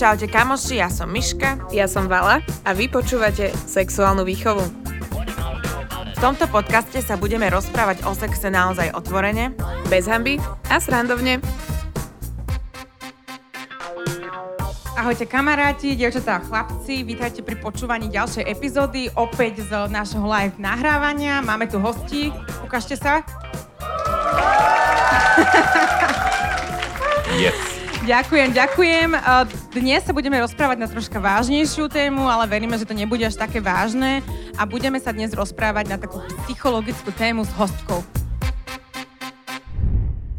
Čaute kamoši, ja som Miška Ja som Vala a vy počúvate Sexuálnu výchovu. V tomto podcaste sa budeme rozprávať o sexe naozaj otvorene. Bez hamby a srandovne. Ahojte kamaráti, dievčatá a chlapci, vítajte pri počúvaní ďalšej epizódy, opäť z nášho live nahrávania. Máme tu hosti, ukážte sa. Yes. Ďakujem, ďakujem. Dnes sa budeme rozprávať na troška vážnejšiu tému, ale veríme, že to nebude až také vážne a budeme sa dnes rozprávať na takú psychologickú tému s hostkou.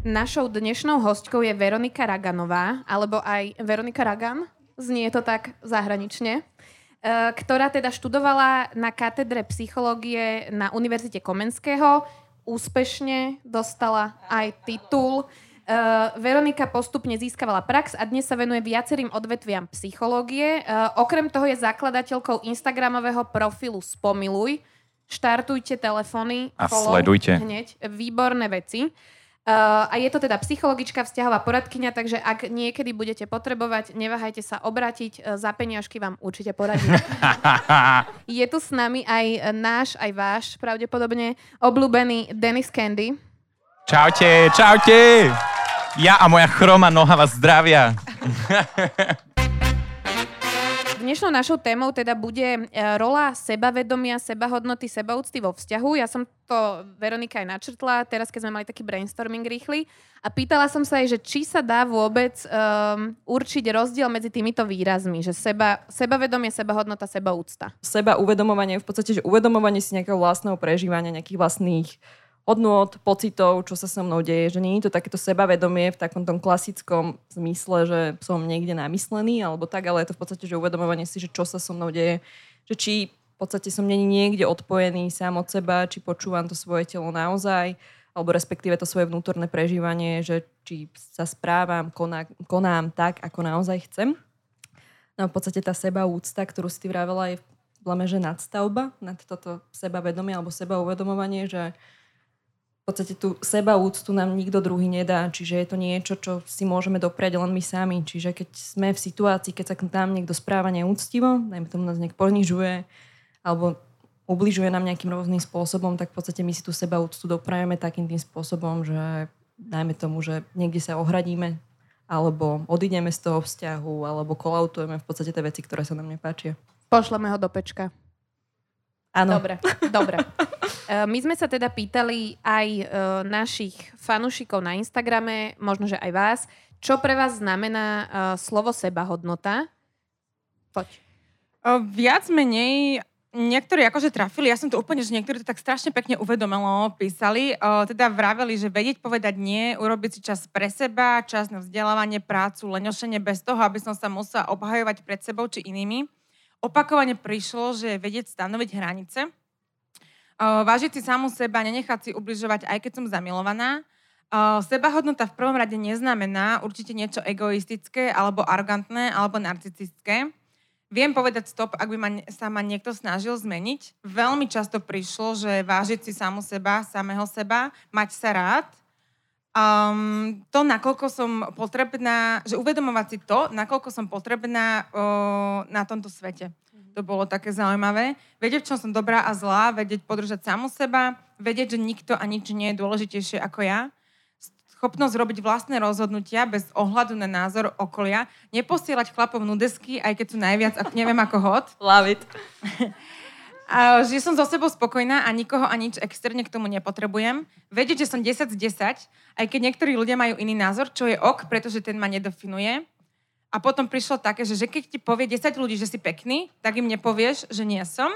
Našou dnešnou hostkou je Veronika Raganová, alebo aj Veronika Ragan, znie to tak zahranične, eh, ktorá teda študovala na katedre psychológie na Univerzite Komenského, úspešne dostala aj titul Uh, Veronika postupne získavala prax a dnes sa venuje viacerým odvetviam psychológie. Uh, okrem toho je zakladateľkou Instagramového profilu Spomiluj. Štartujte telefóny. A follow sledujte. Hneď. Výborné veci. Uh, a je to teda psychologička, vzťahová poradkyňa, takže ak niekedy budete potrebovať, neváhajte sa obratiť, za peniažky vám určite poradí. je tu s nami aj náš, aj váš, pravdepodobne, obľúbený Dennis Candy. Čaute, čaute. Ja a moja chroma noha vás zdravia. Dnešnou našou témou teda bude e, rola sebavedomia, sebahodnoty, sebaúcty vo vzťahu. Ja som to Veronika aj načrtla, teraz keď sme mali taký brainstorming rýchly a pýtala som sa jej, že či sa dá vôbec um, určiť rozdiel medzi týmito výrazmi, že seba, sebavedomie, sebahodnota, sebaúcta. seba uvedomovanie je v podstate, že uvedomovanie si nejakého vlastného prežívania, nejakých vlastných hodnôt, pocitov, čo sa so mnou deje, že nie je to takéto sebavedomie v takom tom klasickom zmysle, že som niekde namyslený alebo tak, ale je to v podstate, že uvedomovanie si, že čo sa so mnou deje, že či v podstate som není niekde odpojený sám od seba, či počúvam to svoje telo naozaj, alebo respektíve to svoje vnútorné prežívanie, že či sa správam, koná, konám tak, ako naozaj chcem. No v podstate tá seba úcta, ktorú si ty vravela, je mňa, že nadstavba nad toto sebavedomie alebo seba uvedomovanie, že v podstate tú seba úctu nám nikto druhý nedá, čiže je to niečo, čo si môžeme dopriať len my sami. Čiže keď sme v situácii, keď sa k nám niekto správa neúctivo, dajme tomu nás niekto ponižuje, alebo ubližuje nám nejakým rôznym spôsobom, tak v podstate my si tú seba úctu doprajeme takým tým spôsobom, že dajme tomu, že niekde sa ohradíme, alebo odídeme z toho vzťahu, alebo kolautujeme v podstate tie veci, ktoré sa nám nepáčia. Pošleme ho do pečka. Áno. Dobre, dobre. E, My sme sa teda pýtali aj e, našich fanúšikov na Instagrame, možno, že aj vás, čo pre vás znamená e, slovo sebahodnota? Poď. Viac menej niektorí akože trafili, ja som to úplne, že niektorí to tak strašne pekne uvedomelo písali, o, teda vraveli, že vedieť povedať nie, urobiť si čas pre seba, čas na vzdelávanie, prácu, lenošenie bez toho, aby som sa musela obhajovať pred sebou či inými. Opakovane prišlo, že vedieť stanoviť hranice, vážiť si samu seba, nenechať si ubližovať, aj keď som zamilovaná. O, sebahodnota v prvom rade neznamená určite niečo egoistické, alebo arrogantné, alebo narcistické. Viem povedať stop, ak by ma, sa ma niekto snažil zmeniť. Veľmi často prišlo, že vážiť si samu seba, samého seba, mať sa rád. Um, to, nakoľko som potrebná, že uvedomovať si to, nakoľko som potrebná o, na tomto svete. To bolo také zaujímavé. Vedieť, v čom som dobrá a zlá, vedieť podržať samu seba, vedieť, že nikto a nič nie je dôležitejšie ako ja schopnosť robiť vlastné rozhodnutia bez ohľadu na názor okolia, neposielať chlapom nudesky, aj keď sú najviac, ak- neviem ako hod. Love it. A že som so sebou spokojná a nikoho a nič externe k tomu nepotrebujem. Vedieť, že som 10 z 10, aj keď niektorí ľudia majú iný názor, čo je ok, pretože ten ma nedefinuje. A potom prišlo také, že, že keď ti povie 10 ľudí, že si pekný, tak im nepovieš, že nie som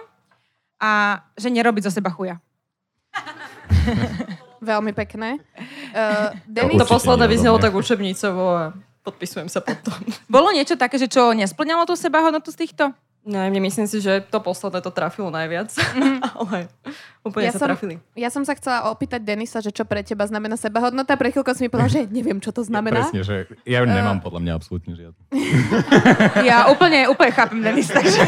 a že nerobiť zo seba chuja. Veľmi pekne. Uh, To Denis, Určite posledné vyznelo tak učebnicovo a podpisujem sa pod to. Bolo niečo také, že čo nesplňalo tú sebahodnotu z týchto? No, mne myslím si, že to posledné to trafilo najviac, ale úplne Ja sa som- trafili. ja som sa chcela opýtať Denisa, že čo pre teba znamená sebahodnota. Pre chvíľku si mi povedal, že neviem, čo to znamená. Presne, že ja nemám podľa mňa absolútne žiadnu. Ja úplne, úplne chápem Denis, takže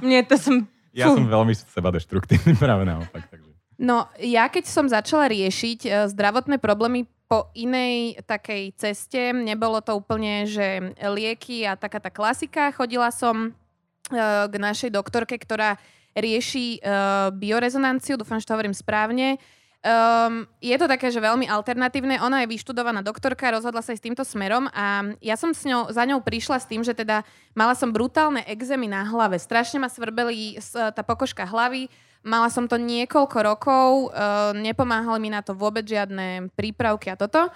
mne to som... Ja som veľmi seba deštruktívny, práve naopak. Takže. No, ja keď som začala riešiť e, zdravotné problémy po inej takej ceste. Nebolo to úplne, že lieky a taká tá klasika. Chodila som uh, k našej doktorke, ktorá rieši uh, biorezonanciu, dúfam, že to hovorím správne. Um, je to také, že veľmi alternatívne. Ona je vyštudovaná doktorka, rozhodla sa aj s týmto smerom a ja som s ňou, za ňou prišla s tým, že teda mala som brutálne exémy na hlave. Strašne ma svrbeli tá pokožka hlavy. Mala som to niekoľko rokov, uh, nepomáhali mi na to vôbec žiadne prípravky a toto.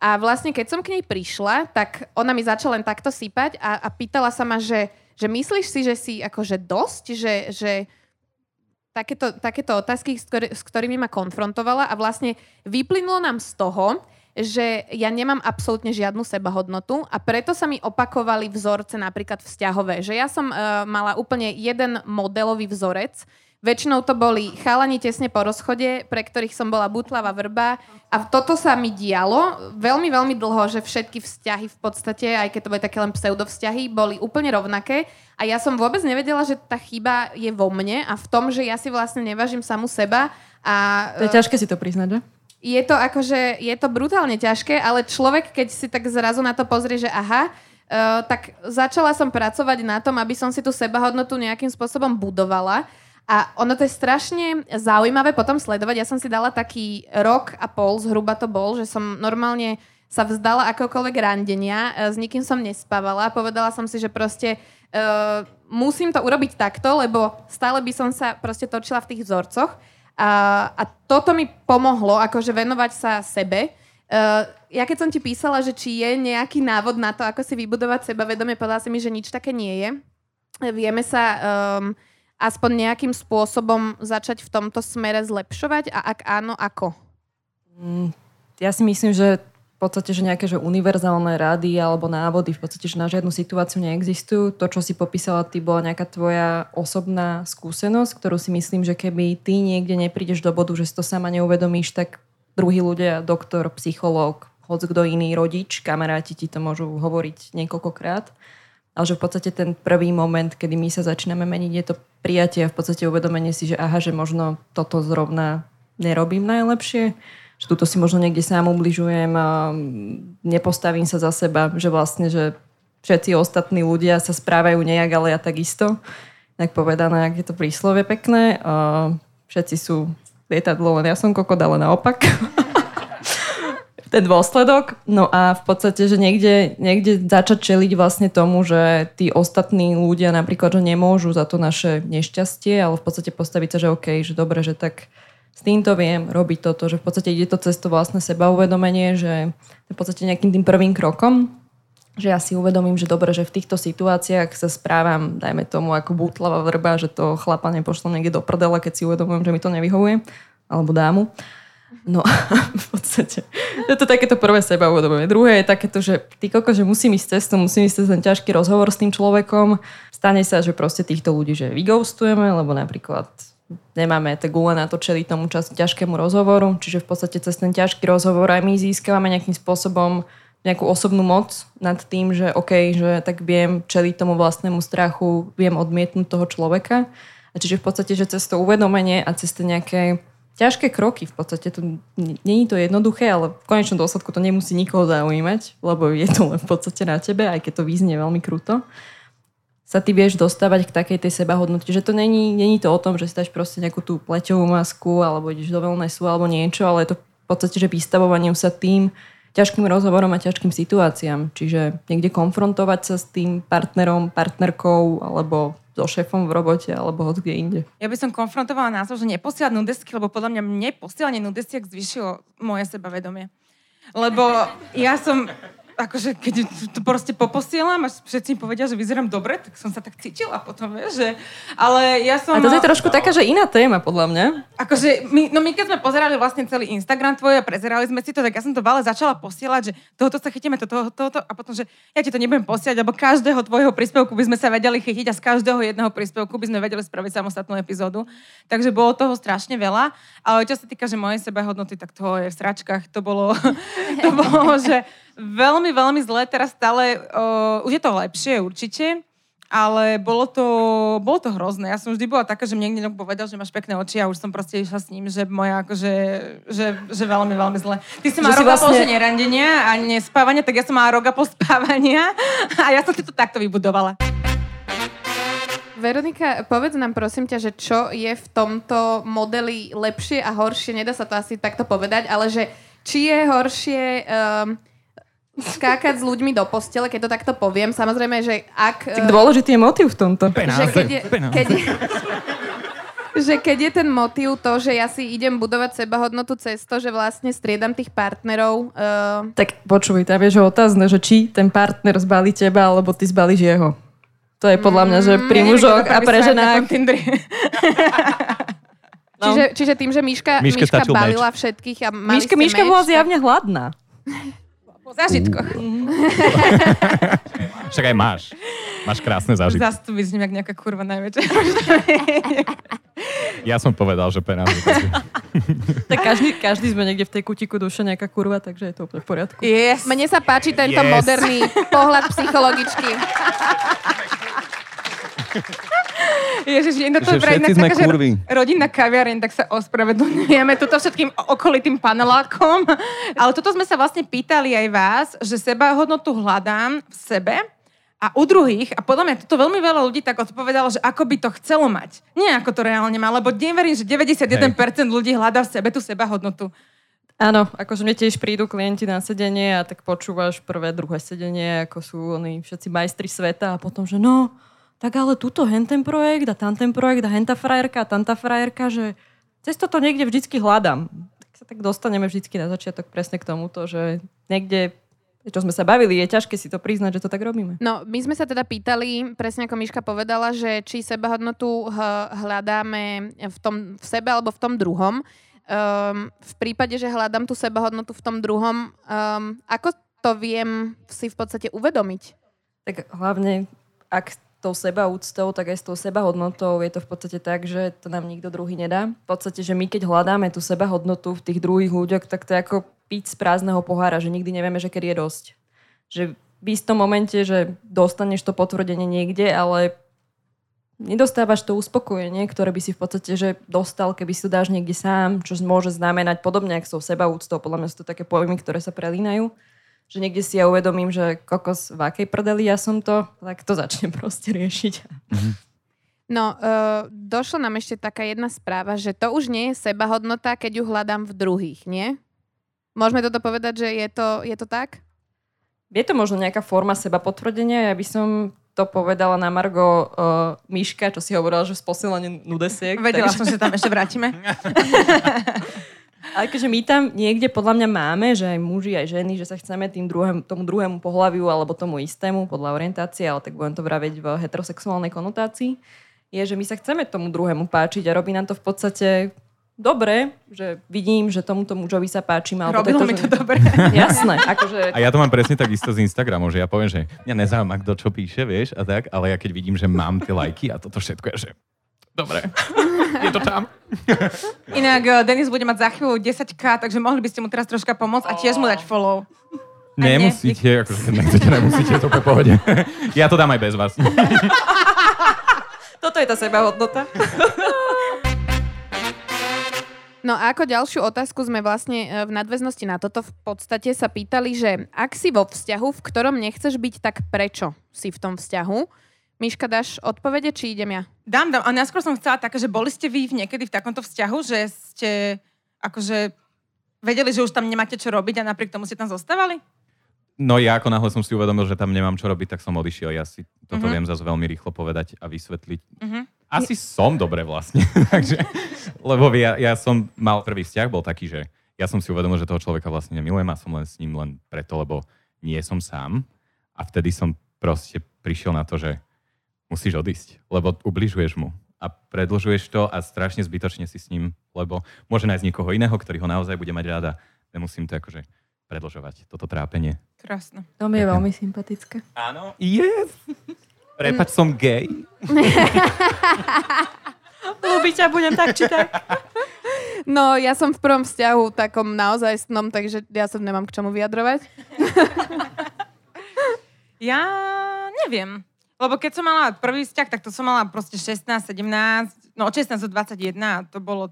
A vlastne, keď som k nej prišla, tak ona mi začala len takto sypať a, a pýtala sa ma, že, že myslíš si, že si akože dosť, že, že takéto, takéto otázky, s, ktorý, s ktorými ma konfrontovala a vlastne vyplynulo nám z toho, že ja nemám absolútne žiadnu sebahodnotu a preto sa mi opakovali vzorce napríklad vzťahové. Že ja som uh, mala úplne jeden modelový vzorec, Väčšinou to boli chalani tesne po rozchode, pre ktorých som bola butlava vrba. A toto sa mi dialo veľmi, veľmi dlho, že všetky vzťahy v podstate, aj keď to boli také len pseudovzťahy, boli úplne rovnaké. A ja som vôbec nevedela, že tá chyba je vo mne a v tom, že ja si vlastne nevážim samu seba. A, to je ťažké si to priznať, že? Je to akože, je to brutálne ťažké, ale človek, keď si tak zrazu na to pozrie, že aha, Uh, tak začala som pracovať na tom, aby som si tú sebahodnotu nejakým spôsobom budovala. A ono to je strašne zaujímavé potom sledovať. Ja som si dala taký rok a pol, zhruba to bol, že som normálne sa vzdala akokoľvek randenia, e, s nikým som nespávala. Povedala som si, že proste uh, musím to urobiť takto, lebo stále by som sa proste točila v tých vzorcoch. A, a toto mi pomohlo, akože venovať sa sebe. Uh, ja keď som ti písala, že či je nejaký návod na to, ako si vybudovať sebavedomie, povedala si mi, že nič také nie je. Vieme sa um, aspoň nejakým spôsobom začať v tomto smere zlepšovať a ak áno, ako? Mm, ja si myslím, že v podstate, že nejaké že univerzálne rady alebo návody v podstate, že na žiadnu situáciu neexistujú. To, čo si popísala ty, bola nejaká tvoja osobná skúsenosť, ktorú si myslím, že keby ty niekde neprídeš do bodu, že si to sama neuvedomíš, tak druhí ľudia, doktor, psychológ, hoď kto iný, rodič, kamaráti ti to môžu hovoriť niekoľkokrát ale že v podstate ten prvý moment, kedy my sa začíname meniť, je to prijatie a v podstate uvedomenie si, že aha, že možno toto zrovna nerobím najlepšie, že túto si možno niekde sám ubližujem a nepostavím sa za seba, že vlastne, že všetci ostatní ľudia sa správajú nejak, ale ja takisto. Tak povedané, ak je to príslovie pekné. Všetci sú lietadlo, len ja som kokot, ale naopak. ten dôsledok. No a v podstate, že niekde, niekde začať čeliť vlastne tomu, že tí ostatní ľudia napríklad, že nemôžu za to naše nešťastie, ale v podstate postaviť sa, že OK, že dobre, že tak s týmto viem robiť toto, že v podstate ide to cez to vlastné sebauvedomenie, že v podstate nejakým tým prvým krokom, že ja si uvedomím, že dobre, že v týchto situáciách sa správam, dajme tomu, ako bútlava vrba, že to chlapa nepošlo niekde do prdela, keď si uvedomujem, že mi to nevyhovuje, alebo dámu. No v podstate. Je to takéto prvé seba uvedomenie. Druhé je takéto, že ty koko, že musím ísť cestu, musím ísť ten ťažký rozhovor s tým človekom. Stane sa, že proste týchto ľudí, že vyghostujeme, lebo napríklad nemáme tak gule na to čeliť tomu čas, ťažkému rozhovoru. Čiže v podstate cez ten ťažký rozhovor aj my získavame nejakým spôsobom nejakú osobnú moc nad tým, že OK, že tak viem čeliť tomu vlastnému strachu, viem odmietnúť toho človeka. A čiže v podstate, že cez to uvedomenie a cez tie nejaké ťažké kroky. V podstate to není to jednoduché, ale v konečnom dôsledku to nemusí nikoho zaujímať, lebo je to len v podstate na tebe, aj keď to vyznie veľmi kruto sa ty vieš dostávať k takej tej sebahodnote. Že to není, není to o tom, že si dáš proste nejakú tú pleťovú masku alebo ideš do wellnessu alebo niečo, ale je to v podstate, že vystavovaním sa tým ťažkým rozhovorom a ťažkým situáciám. Čiže niekde konfrontovať sa s tým partnerom, partnerkou alebo so šéfom v robote alebo hoď kde inde. Ja by som konfrontovala názor, že neposielať nudesky, lebo podľa mňa mne posielanie nudesiek zvyšilo moje sebavedomie. Lebo ja som akože keď to proste poposielam a všetci povedia, že vyzerám dobre, tak som sa tak cítila potom, vieš, že... Ale ja som... A to je trošku taká, že iná téma, podľa mňa. Akože, my, no my keď sme pozerali vlastne celý Instagram tvoj a prezerali sme si to, tak ja som to ale začala posielať, že tohoto sa chytíme, toto, tohoto, a potom, že ja ti to nebudem posielať, lebo každého tvojho príspevku by sme sa vedeli chytiť a z každého jedného príspevku by sme vedeli spraviť samostatnú epizódu. Takže bolo toho strašne veľa. Ale čo sa týka, že mojej sebahodnoty, tak to je v sračkách. To bolo, to bolo že veľmi, veľmi zle. Teraz stále, uh, už je to lepšie určite, ale bolo to, bolo to hrozné. Ja som vždy bola taká, že mne niekto povedal, že máš pekné oči a už som proste išla s ním, že moja akože, že, že veľmi, veľmi zle. Ty si mala si roga vlastne- vlastne... nerandenia a nespávania, tak ja som mala roga pospávania a ja som si to takto vybudovala. Veronika, povedz nám prosím ťa, že čo je v tomto modeli lepšie a horšie, nedá sa to asi takto povedať, ale že či je horšie um, skákať s ľuďmi do postele, keď to takto poviem. Samozrejme, že ak... Tak dôležitý je motiv v tomto. že keď je, keď je, že keď je ten motív to, že ja si idem budovať sebahodnotu cez to, že vlastne striedam tých partnerov, uh, Tak počuj, tam je že otázne, že či ten partner zbalí teba, alebo ty zbalíš jeho. To je podľa mňa, že pri mužoch a pre ženách... No. čiže, čiže tým, že Miška, Miška stačil balila všetkých a mali Miška, Miška bola zjavne hladná. Po zážitkoch. Však aj máš. Máš krásne zážitky. Zas tu vyzním jak nejaká kurva najväčšia. Ja som povedal, že penáze. Tak každý, každý sme niekde v tej kutiku duše nejaká kurva, takže je to úplne v poriadku. Yes. Mne sa páči tento Yes. moderný pohľad psychologičky. Ježiš, je to Že vraj všetci inak sme taká, že. Rodinná kaviareň, tak sa ospravedlňujeme tuto všetkým okolitým panelákom. Ale toto sme sa vlastne pýtali aj vás, že seba hodnotu hľadám v sebe a u druhých, a podľa mňa toto veľmi veľa ľudí tak odpovedalo, že ako by to chcelo mať. Nie ako to reálne má, lebo neverím, že 91% ľudí hľadá v sebe tú seba hodnotu. Áno, akože mne tiež prídu klienti na sedenie a tak počúvaš prvé, druhé sedenie, ako sú oni všetci majstri sveta a potom, že no, tak ale tuto hen ten projekt a tam ten projekt a hen tá frajerka a tam tá frajerka, že cez toto niekde vždycky hľadám. Tak sa tak dostaneme vždycky na začiatok presne k tomuto, že niekde, čo sme sa bavili, je ťažké si to priznať, že to tak robíme. No, my sme sa teda pýtali, presne ako Miška povedala, že či sebahodnotu h- hľadáme v, tom, v sebe alebo v tom druhom. Um, v prípade, že hľadám tú sebahodnotu v tom druhom, um, ako to viem si v podstate uvedomiť? Tak hlavne, ak tou sebaúctou, tak aj s tou sebahodnotou je to v podstate tak, že to nám nikto druhý nedá. V podstate, že my keď hľadáme tú sebahodnotu v tých druhých ľuďoch, tak to je ako piť z prázdneho pohára, že nikdy nevieme, že kedy je dosť. Že v istom momente, že dostaneš to potvrdenie niekde, ale nedostávaš to uspokojenie, ktoré by si v podstate že dostal, keby si to dáš niekde sám, čo môže znamenať podobne ako s tou sebaúctou. Podľa mňa sú to také pojmy, ktoré sa prelínajú že niekde si ja uvedomím, že kokos, v akej prdeli ja som to, tak to začnem proste riešiť. No, uh, došla nám ešte taká jedna správa, že to už nie je sebahodnota, keď ju hľadám v druhých, nie? Môžeme toto povedať, že je to, je to tak? Je to možno nejaká forma seba potvrdenia, ja by som to povedala na Margo uh, Miška, čo si hovorila, že z posielania nudesiek. Vedela takže- som, že tam ešte vrátime. Ale keďže my tam niekde podľa mňa máme, že aj muži, aj ženy, že sa chceme tým druhém, tomu druhému pohľaviu alebo tomu istému podľa orientácie, ale tak budem to vraveť v heterosexuálnej konotácii, je, že my sa chceme tomu druhému páčiť a robí nám to v podstate dobre, že vidím, že tomuto mužovi sa páči. Mal Robilo mi že- to dobre. Jasné, akože... A ja to mám presne tak isto z Instagramu, že ja poviem, že mňa nezaujíma, kto čo píše, vieš, a tak, ale ja keď vidím, že mám tie lajky a toto všetko je, že dobre, je to tam. Inak eh, Denis bude mať za chvíľu 10k, takže mohli by ste mu teraz troška pomôcť a tiež mu dať follow. A nie, Nemusíte, akože keď nechcete, nemusíte, to je v pohode. Ja to dám aj bez vás. Toto je tá sebahodnota. No a ako ďalšiu otázku sme vlastne e, v nadväznosti na toto v podstate sa pýtali, že ak si vo vzťahu, v ktorom nechceš byť, tak prečo si v tom vzťahu? Miška, dáš odpovede, či idem ja? Dám, dám. A najskôr som chcela také, že boli ste vy v- niekedy v takomto vzťahu, že ste akože vedeli, že už tam nemáte čo robiť a napriek tomu ste tam zostávali? No ja ako náhle som si uvedomil, že tam nemám čo robiť, tak som odišiel. Ja si toto Mhm. viem zase veľmi rýchlo povedať a vysvetliť. Mhm. Asi som dobre vlastne. Takže, lebo ja, ja som mal prvý vzťah, bol taký, že ja som si uvedomil, že toho človeka vlastne nemilujem a som len s ním len preto, lebo nie som sám. A vtedy som proste prišiel na to, že musíš odísť, lebo ubližuješ mu a predlžuješ to a strašne zbytočne si s ním, lebo môže nájsť niekoho iného, ktorý ho naozaj bude mať ráda. Nemusím to akože predlžovať, toto trápenie. Krásne. To mi je veľmi sympatické. Áno. Yes. Prepač, som gay. Ľúbiť ťa budem tak či tak. No, ja som v prvom vzťahu takom naozaj snom, takže ja sa nemám k čomu vyjadrovať. Ja neviem. Lebo keď som mala prvý vzťah, tak to som mala proste 16, 17, no od 16 do 21 a to bolo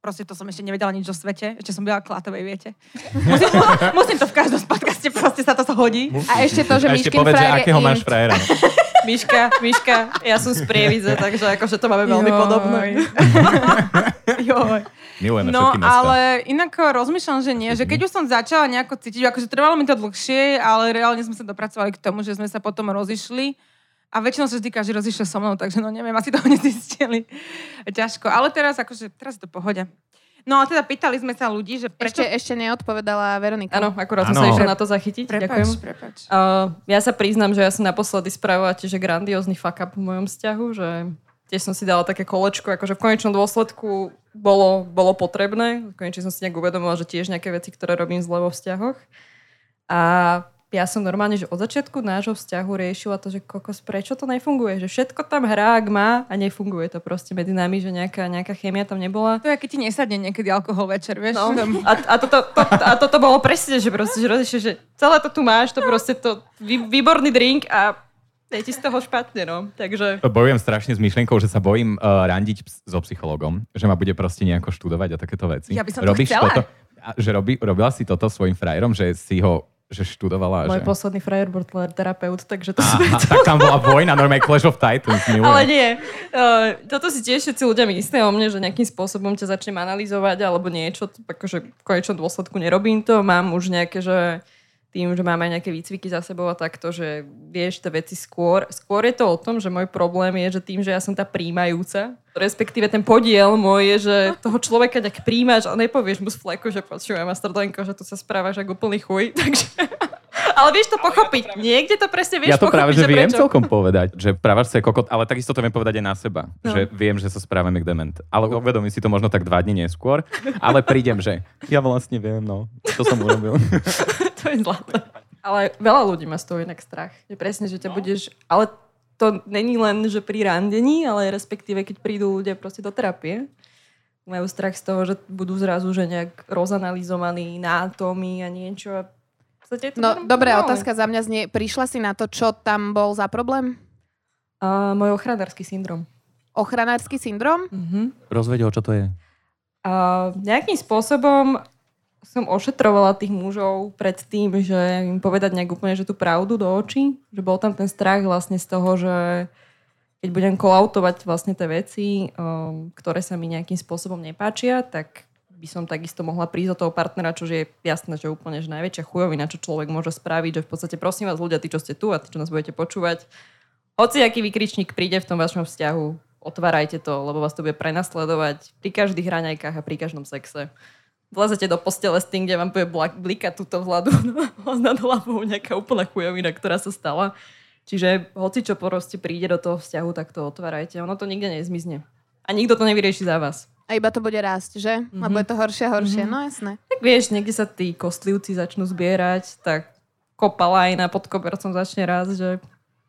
proste to som ešte nevedela nič o svete. Ešte som byla klatovej, viete. Musím, musím to v každom podcaste, proste sa to hodí. A ešte to, že Miškin povedz, že frajer je akého máš frajera. Miška, Miška, ja som z Prievidze, takže akože to máme veľmi Joj. podobné. Joj. Milujeme No, všetky mesta. ale inak rozmýšľam, že nie. Že keď už som začala nejako cítiť, akože trvalo mi to dlhšie, ale reálne sme sa dopracovali k tomu, že sme sa potom rozišli. A väčšinou sa vždy každý rozišiel so mnou, takže no neviem, asi toho nezistili. Ťažko. Ale teraz akože, teraz je to pohode. No a teda pýtali sme sa ľudí, že prečo... Ešte, ešte neodpovedala Veronika. Áno, akurát som sa išla na to zachytiť. Prepač, Ďakujem. prepač. Uh, ja sa priznám, že ja som naposledy spravila tiež grandiózny fuck up v mojom vzťahu, že tiež som si dala také kolečko, akože v konečnom dôsledku bolo, bolo potrebné. Konečne som si nejak uvedomila, že tiež nejaké veci, ktoré robím zle vo vzťahoch. A ja som normálne, že od začiatku nášho vzťahu riešila to, že kokos, prečo to nefunguje? Že všetko tam hrá, ak má a nefunguje to proste medzi nami, že nejaká, nejaká chémia tam nebola. To je, keď ti nesadne niekedy alkohol večer, vieš? No. Tam- A, a, toto, to, a toto bolo presne, že proste, že rozišiel, že celé to tu máš, to proste to vý, výborný drink a je ti z toho špatne, no. Takže Bojujem strašne s myšlienkou, že sa bojím uh, randiť so psychologom, že ma bude proste nejako študovať a takéto veci. Ja by som to Robíš chcela. toto? Že robí, robila si toto svojim frajerom, že si ho že študovala? môj že... posledný frajer bol terapeut, takže to Aha, sme to... tak tam bola vojna, normálne Clash of Titans, milujem. Ale nie. Uh, toto si tiež všetci ľudia myslia o mne, že nejakým spôsobom ťa začnem analyzovať alebo niečo, akože v konečnom dôsledku nerobím to. Mám už nejaké, že tým, že máme aj nejaké výcviky za sebou a takto, že vieš tie veci skôr. Skôr je to o tom, že môj problém je, že tým, že ja som tá príjmajúca, respektíve ten podiel môj je, že toho človeka tak príjmaš a nepovieš mu z fleku, že počúvaj ma strdenko, že tu sa správaš ako úplný chuj. Takže... Ale vieš to pochopiť. Niekde to presne vieš ja to pochopiť, práve, že viem prečo. celkom povedať, že právaš sa kokot, ale takisto to viem povedať aj na seba, No. že viem, že sa správam jak dement. Ale uvedomím si to možno tak dva dní neskôr, ale prídem, že ja vlastne viem, no, to som urobil. to je zlaté. Ale veľa ľudí má z toho inak strach. Je presne, že ťa budeš... Ale to není len, že pri randení, ale respektíve, keď prídu ľudia proste do terapie, majú strach z toho, že budú zrazu že nejak rozanalizovaní na atómy a niečo. A v podstate je to No, dobrá otázka za mňa znie. Prišla si na to, čo tam bol za problém? A môj ochranársky syndrom. Ochranársky syndrom? Mhm. Rozveď ho, čo to je. A nejakým spôsobom som ošetrovala tých mužov pred tým, že im povedať nejak úplne, že tú pravdu do očí. Že bol tam ten strach vlastne z toho, že keď budem kolautovať vlastne tie veci, um, ktoré sa mi nejakým spôsobom nepáčia, tak by som takisto mohla prísť do toho partnera, čo je jasné, že úplne že najväčšia chujovina, čo človek môže spraviť, že v podstate prosím vás ľudia, tí, čo ste tu a tí, čo nás budete počúvať, hoci aký vykričník príde v tom vašom vzťahu, otvárajte to, lebo vás to bude prenasledovať pri každých hraňajkách a pri každom sexe. Vlezete do postele s tým, kde vám bude blikať túto vzhľadu nad hlavou nejaká úplná chujovina, ktorá sa stala. Čiže hoci čo proste príde do toho vzťahu, tak to otvárajte. Ono to nikde nezmizne. A nikto to nevyrieši za vás. A iba to bude rásť, že? Mm-hmm. A bude to horšie a horšie. Mhm. No jasné. Tak vieš, niekde sa tí kostlivci začnú zbierať, tak kopalajna pod kobercom začne rásť, že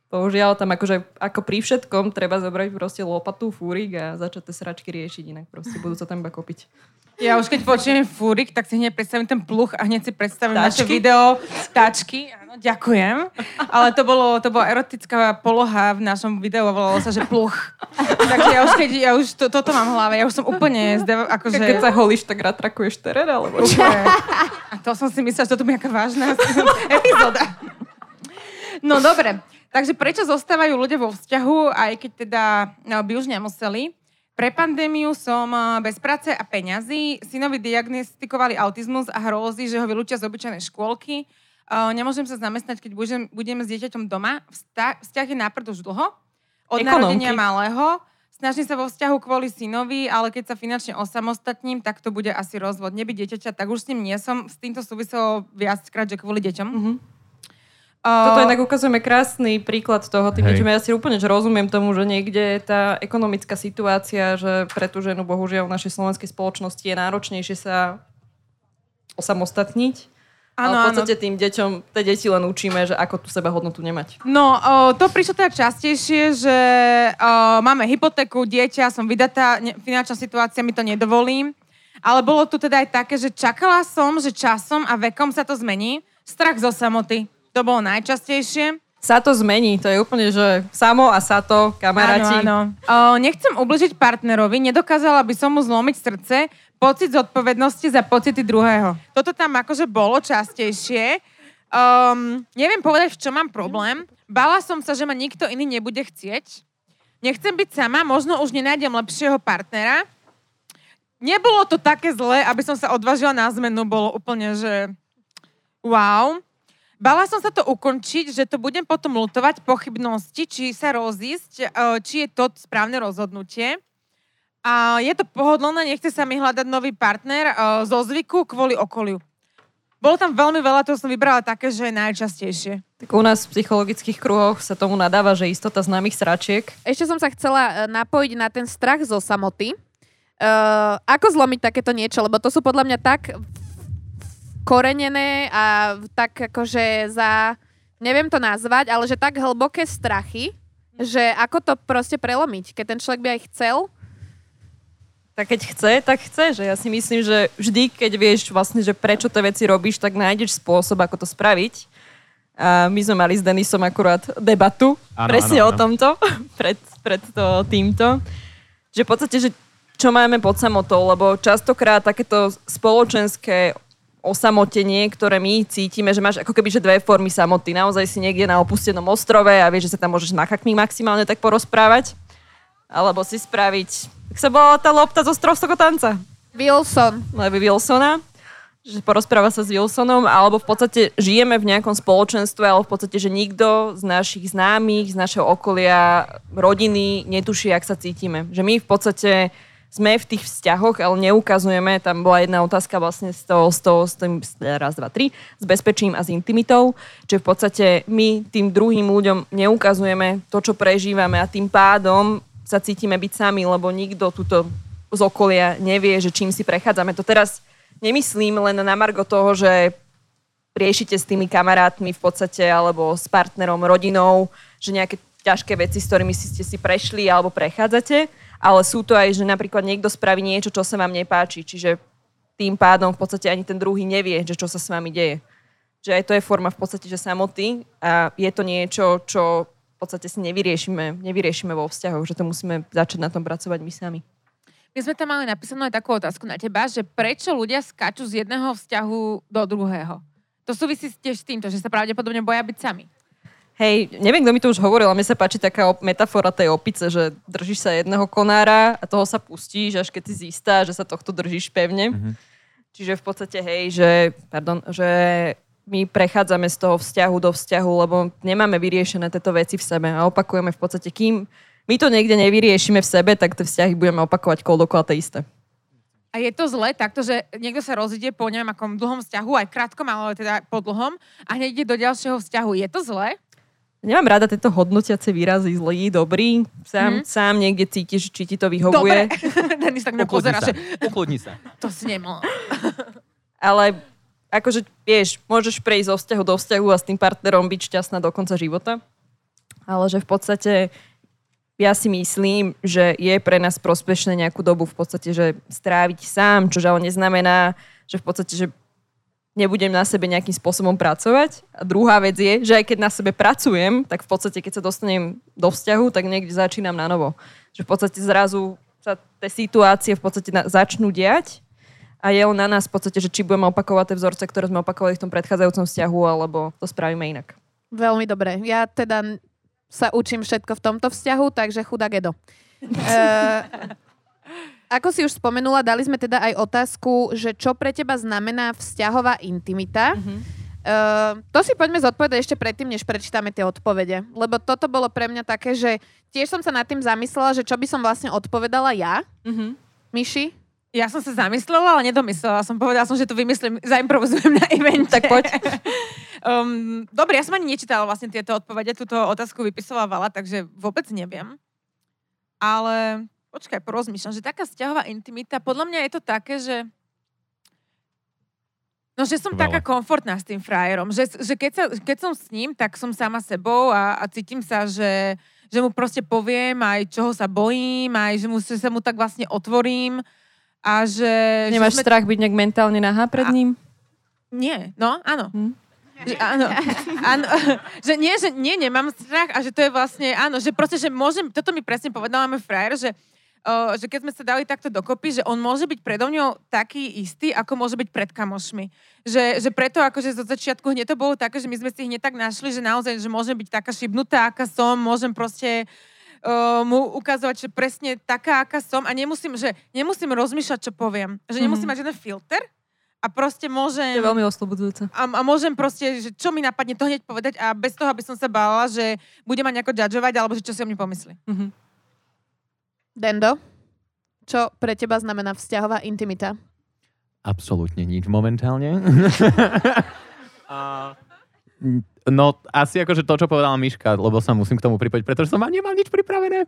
Bohužiaľ, tam akože ako pri všetkom treba zobrať proste lopatu, fúrik a začať tie sračky riešiť, inak proste budú sa tam iba kopiť. Ja už keď počujem fúrik, tak si hneď predstavím ten pluch a hneď si predstavím naše Táčky? video. Táčky, áno, ďakujem. Ale to, bolo, to bola erotická poloha v našom videu a volalo sa, že pluch. Takže ja už, keď, ja už to, toto mám v hlave, ja už som úplne, zdev, akože... Keď sa holíš, tak ratrakuješ terén, alebo čo? A to som si myslela, že toto bude nejaká vážna epizóda. No dobre, takže prečo zostávajú ľudia vo vzťahu, aj keď teda no, by už nemuseli? Pre pandémiu som eh, bez práce a peňazí. Synovi diagnostikovali autizmus a hrôzy, že ho vylúčia z obyčajnej škôlky. Eh, Nemôžem sa zamestnať, keď budem, budeme s dieťaťom doma. Vzťah, vzťah je naprd už dlho. Od Ekonomky. narodenia malého. Snažím sa vo vzťahu kvôli synovi, ale keď sa finančne osamostatním, tak to bude asi rozvod. Nebyť dieťaťa, tak už s ním nie som. S týmto súviselo viackrát, že kvôli deťom. Mhm. Toto inak ukazujeme krásny príklad toho, tým deťom. Ja si úplne že rozumiem tomu, že niekde tá ekonomická situácia, že pre tú ženu bohužiaľ v našej slovenskej spoločnosti je náročnejšie sa osamostatniť. Áno, ale v áno. podstate tým deťom, tie deti len učíme, že ako tú seba hodnotu nemať. No, o, to prišlo teda častejšie, že o, máme hypotéku, dieťa, som vydatá, ne, finančná situácia mi to nedovolím. Ale bolo tu teda aj také, že čakala som, že časom a vekom sa to zmení. Strach zo samoty. To bolo najčastejšie. sa to zmení, to je úplne, že samo a sa to, kamaráti. Áno, áno. O, nechcem ubližiť partnerovi, nedokázala by som mu zlomiť srdce, pocit zodpovednosti za pocity druhého. Toto tam akože bolo častejšie. Um, neviem povedať, v čom mám problém. Bala som sa, že ma nikto iný nebude chcieť. Nechcem byť sama, možno už nenájdem lepšieho partnera. Nebolo to také zlé, aby som sa odvážila na zmenu, bolo úplne, že wow. Bala som sa to ukončiť, že to budem potom lutovať pochybnosti, či sa rozísť, e, či je to správne rozhodnutie. A je to pohodlné, nechce sa mi hľadať nový partner e, zo zvyku kvôli okoliu. Bolo tam veľmi veľa, to som vybrala také, že je najčastejšie. Tak u nás v psychologických kruhoch sa tomu nadáva, že istota známych sračiek. Ešte som sa chcela e, napojiť na ten strach zo samoty. Uh, ako zlomiť takéto niečo? Lebo to sú podľa mňa tak korenené a tak akože za, neviem to nazvať, ale že tak hlboké strachy, že ako to proste prelomiť, keď ten človek by aj chcel, Tak keď chce, tak chce. Že ja si myslím, že vždy, keď vieš vlastne, že prečo tie veci robíš, tak nájdeš spôsob, ako to spraviť. A my sme mali s Denisom akurát debatu Áno, presne áno, o áno. tomto, pred, pred to, týmto. Že v podstate, že čo máme pod samotou, lebo častokrát takéto spoločenské osamotenie, ktoré my cítime, že máš ako keby že dve formy samoty. Naozaj si niekde na opustenom ostrove a vieš, že sa tam môžeš na chakmi maximálne tak porozprávať. Alebo si spraviť... Jak sa bola tá lopta zo stroského tanca? Wilson. Levy Wilsona, že porozpráva sa s Wilsonom, alebo v podstate žijeme v nejakom spoločenstve, ale v podstate, že nikto z našich známych, z našeho okolia, rodiny netuší, jak sa cítime. Že my v podstate sme v tých vzťahoch, ale neukazujeme, tam bola jedna otázka vlastne toho, z toho, z tým, raz, dva, tri, s bezpečím a s intimitou, že v podstate my tým druhým ľuďom neukazujeme to, čo prežívame a tým pádom sa cítime byť sami, lebo nikto túto z okolia nevie, že čím si prechádzame. To teraz nemyslím len na margo toho, že riešite s tými kamarátmi v podstate, alebo s partnerom, rodinou, že nejaké ťažké veci, s ktorými si ste si prešli alebo prechádzate, ale sú to aj, že napríklad niekto spraví niečo, čo sa vám nepáči, čiže tým pádom v podstate ani ten druhý nevie, že čo sa s vami deje. Že aj to je forma v podstate, že samoty a je to niečo, čo v podstate si nevyriešime, nevyriešime vo vzťahoch, že to musíme začať na tom pracovať my sami. My sme tam mali napísanú aj takú otázku na teba, že prečo ľudia skáču z jedného vzťahu do druhého. To súvisí tiež s týmto, že sa pravdepodobne boja byť sami. Hej, neviem, kto mi to už hovoril, ale mne sa páči taká metafora tej opice, že držíš sa jedného konára a toho sa pustíš, až keď si zistá, že sa tohto držíš pevne. Mm-hmm. Čiže v podstate, hej, že, pardon, že my prechádzame z toho vzťahu do vzťahu, lebo nemáme vyriešené tieto veci v sebe a opakujeme v podstate, kým my to niekde nevyriešime v sebe, tak tie vzťahy budeme opakovať kol dokola to isté. A je to zle takto, že niekto sa rozíde po neviem akom dlhom vzťahu, aj krátkom, ale teda po dlhom, a hneď ide do ďalšieho vzťahu. Je to zle? Nemám rada tieto hodnotiace výrazy, zlý, dobrý. Sám, mm. sám niekde cítiš, či ti to vyhovuje. Dobre. Denis tak mňa Ukludni pozera, sa. že Ukludni sa. to si nemal. Ale akože, vieš, môžeš prejsť zo vzťahu do vzťahu a s tým partnerom byť šťastná do konca života. Ale že v podstate ja si myslím, že je pre nás prospešné nejakú dobu v podstate, že stráviť sám, čo ale neznamená, že v podstate, že nebudem na sebe nejakým spôsobom pracovať. A druhá vec je, že aj keď na sebe pracujem, tak v podstate, keď sa dostanem do vzťahu, tak niekde začínam na novo. Že v podstate zrazu sa tie situácie v podstate na, začnú diať a je len na nás v podstate, že či budeme opakovať tie vzorce, ktoré sme opakovali v tom predchádzajúcom vzťahu, alebo to spravíme inak. Veľmi dobre. Ja teda sa učím všetko v tomto vzťahu, takže chudák Edo. uh, ako si už spomenula, dali sme teda aj otázku, že čo pre teba znamená vzťahová intimita. Mm-hmm. Uh, to si poďme zodpovedať ešte predtým, než prečítame tie odpovede. Lebo toto bolo pre mňa také, že tiež som sa nad tým zamyslela, že čo by som vlastne odpovedala ja. Mm-hmm. Myši? Ja som sa zamyslela, ale nedomyslela som. Povedala som, že to vymyslím, zaimprovizujem na evente. Tak poď. um, dobre, ja som ani nečítala vlastne tieto odpovede. Túto otázku vypisovala, takže vôbec neviem. Ale počkaj, porozmýšľam, že taká vzťahová intimita, podľa mňa je to také, že No, že som Veľa. taká komfortná s tým frajerom. Že, že keď, sa, keď som s ním, tak som sama sebou a, a cítim sa, že, že mu proste poviem aj čoho sa bojím, aj že, mu, že sa mu tak vlastne otvorím. A že... Nemáš že sme... strach byť nejak mentálne nahá pred A- ním? Nie, no áno. Hm. Že, áno, áno, že nie, že nie, nemám strach a že to je vlastne, áno, že proste, že môžem, toto mi presne povedala môj frajer, že uh, že keď sme sa dali takto dokopy, že on môže byť predo mňou taký istý, ako môže byť pred kamošmi. Že, že preto akože zo začiatku hneď to bolo také, že my sme si hneď tak našli, že naozaj, že môžem byť taká šibnutá, aká som, môžem proste uh, mu ukazovať, že presne taká, aká som a nemusím, že nemusím rozmýšľať, čo poviem. Že nemusím mm. mať žiaden filter, a proste môžem... To je veľmi oslobodzujúce. A, a môžem proste, že čo mi napadne, to hneď povedať a bez toho, aby som sa bála, že bude ma nejako judgeovať, alebo že čo si o mne pomyslí. Mhm. Dendo, čo pre teba znamená vzťahová intimita? Absolútne nič momentálne. A, no, asi akože to, čo povedala Miška, lebo sa musím k tomu pripojiť, pretože som nemal nič pripravené.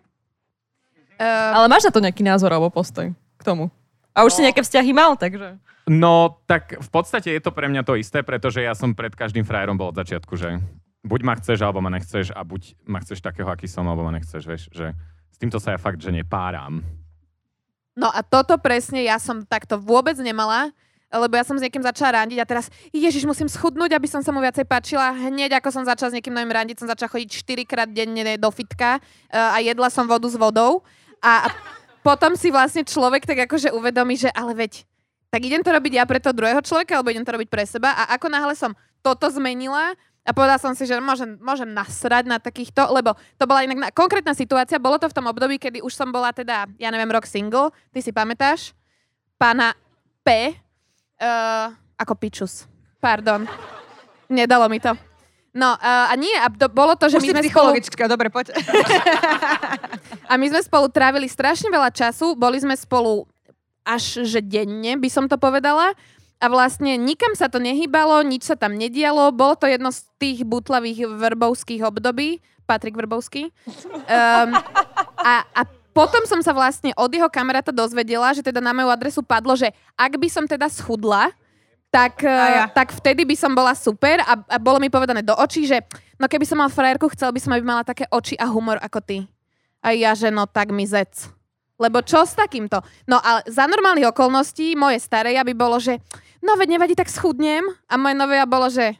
Uh, Ale máš na to nejaký názor alebo postoj k tomu? A už no. si nejaké vzťahy mal, takže... No, tak v podstate je to pre mňa to isté, pretože ja som pred každým frajerom bol od začiatku, že buď ma chceš, alebo ma nechceš a buď ma chceš takého, aký som, alebo ma nechceš, vieš, že s týmto sa ja fakt, že nepáram. No a toto presne ja som takto vôbec nemala, lebo ja som s niekým začala randiť a teraz, ježiš, musím schudnúť, aby som sa mu viacej páčila. Hneď ako som začala s niekým novým randiť, som začala chodiť 4 krát denne do fitka eh, a jedla som vodu s vodou. A potom si vlastne človek tak akože uvedomí, že ale veď tak idem to robiť ja pre toho druhého človeka, alebo idem to robiť pre seba. A ako náhle som toto zmenila, a povedala som si, že môžem, môžem nasrať na takýchto, lebo to bola inak na, konkrétna situácia, bolo to v tom období, kedy už som bola teda, ja neviem, rok single, ty si pamätáš? Pána P, uh, ako pičus. Pardon. Nedalo mi to. No uh, a nie, a to, bolo to, že Už my sme psychologička, spolu... dobre, poď. a my sme spolu trávili strašne veľa času, boli sme spolu až že denne, by som to povedala. A vlastne nikam sa to nehýbalo, nič sa tam nedialo. Bolo to jedno z tých butlavých vrbovských období. Patrik Vrbovský. Um, a, a potom som sa vlastne od jeho kamaráta dozvedela, že teda na moju adresu padlo, že ak by som teda schudla, tak, ja. tak vtedy by som bola super a, a bolo mi povedané do očí, že no keby som mal frajerku, chcel by som, aby mala také oči a humor ako ty. A ja, že no tak mi zec. Lebo čo s takýmto? No ale za normálnych okolností moje staré by bolo, že no veď nevadí, tak schudnem. A moje nové bolo, že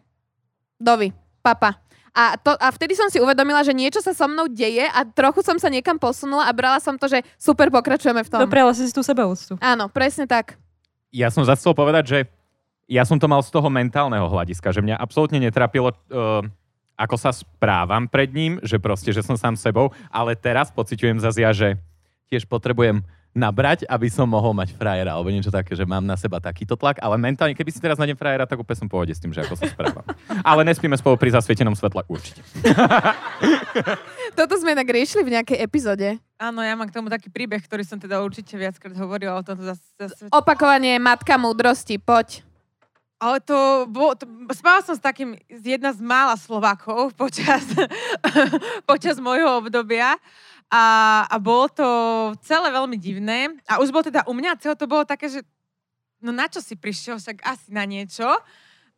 dovi, papa. A, to, a vtedy som si uvedomila, že niečo sa so mnou deje a trochu som sa niekam posunula a brala som to, že super, pokračujeme v tom. Dopriala si si tú sebeúctu. Áno, presne tak. Ja som zase chcel povedať, že ja som to mal z toho mentálneho hľadiska, že mňa absolútne netrapilo, uh, ako sa správam pred ním, že proste, že som sám sebou, ale teraz pociťujem zase ja, že tiež potrebujem nabrať, aby som mohol mať frajera, alebo niečo také, že mám na seba takýto tlak, ale mentálne, keby si teraz nájdem frajera, tak úplne som pohode s tým, že ako sa správam. ale nespíme spolu pri zasvietenom svetle, určite. Toto sme inak riešili v nejakej epizóde. Áno, ja mám k tomu taký príbeh, ktorý som teda určite viackrát hovorila o tomto zas, zas... Opakovanie matka múdrosti, poď. Ale to, bolo, to spávala som s takým, jedna z mála Slovákov počas, počas môjho obdobia. A, a bolo to celé veľmi divné. A už bolo teda u mňa celé to bolo také, že no na čo si prišiel, však asi na niečo.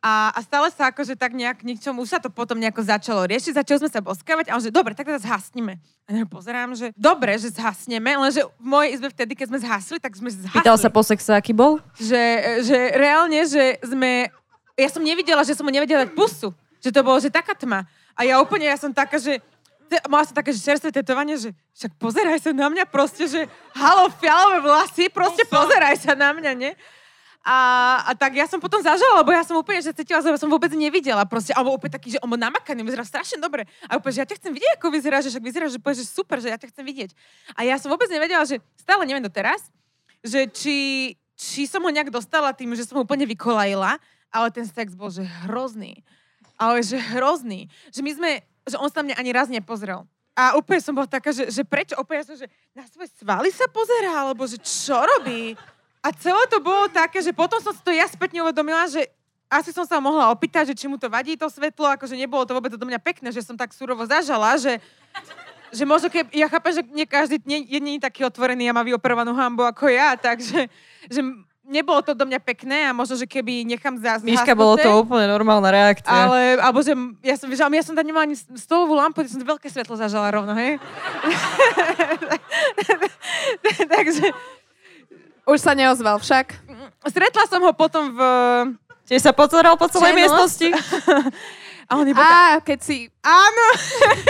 A, a stále sa akože tak nejak ničom, už sa to potom nejako začalo riešiť, začali sme sa boskávať a on že dobre, tak teda zhasnime. A ja pozerám, že dobre, že zhasneme, lenže v mojej izbe vtedy, keď sme zhasli, tak sme zhasli. Pýtal sa po sexe, aký bol? Že, že reálne, že sme, ja som nevidela, že som mu nevedela dať pusu. Že to bolo, že taká tma. A ja úplne, ja som taká, že mala som také že čerstvé tetovanie, že však pozeraj sa na mňa proste, že halo, fialové vlasy, proste pozeraj sa na mňa, nie? A, a tak ja som potom zažala, lebo ja som úplne, že cítila, že som vôbec nevidela proste, alebo úplne taký, že on namakaný, vyzerá strašne dobre. A úplne, že ja ťa chcem vidieť, ako vyzerá, že však vyzerá, že že super, že ja ťa chcem vidieť. A ja som vôbec nevedela, že stále neviem doteraz, že či, či som ho nejak dostala tým, že som ho úplne vykolajila, ale ten sex bol, že hrozný. Ale že hrozný. Že my sme, že on sa na mňa ani raz nepozrel. A úplne som bola taká, že, že prečo? Úplne som, že na svoje svaly sa pozerá, alebo že čo robí? A celé to bolo také, že potom som si to ja spätne uvedomila, že asi som sa mohla opýtať, že či mu to vadí to svetlo, akože nebolo to vôbec do mňa pekné, že som tak surovo zažala, že, že možno keď, ja chápem, že nie každý nie, je nie taký otvorený a má vyoperovanú hambu ako ja, takže že nebolo to do mňa pekné a možno, že keby nechám zás... Miška, bolo to úplne normálna reakcia. Ale, alebo že ja som, že, ja som tam nemala ani stolovú lampu, ja som veľké svetlo zažala rovno, hej? Takže... Už sa neozval však. Stretla som ho potom v Tiež sa pozeral po celej miestnosti. A on iba A keď si áno.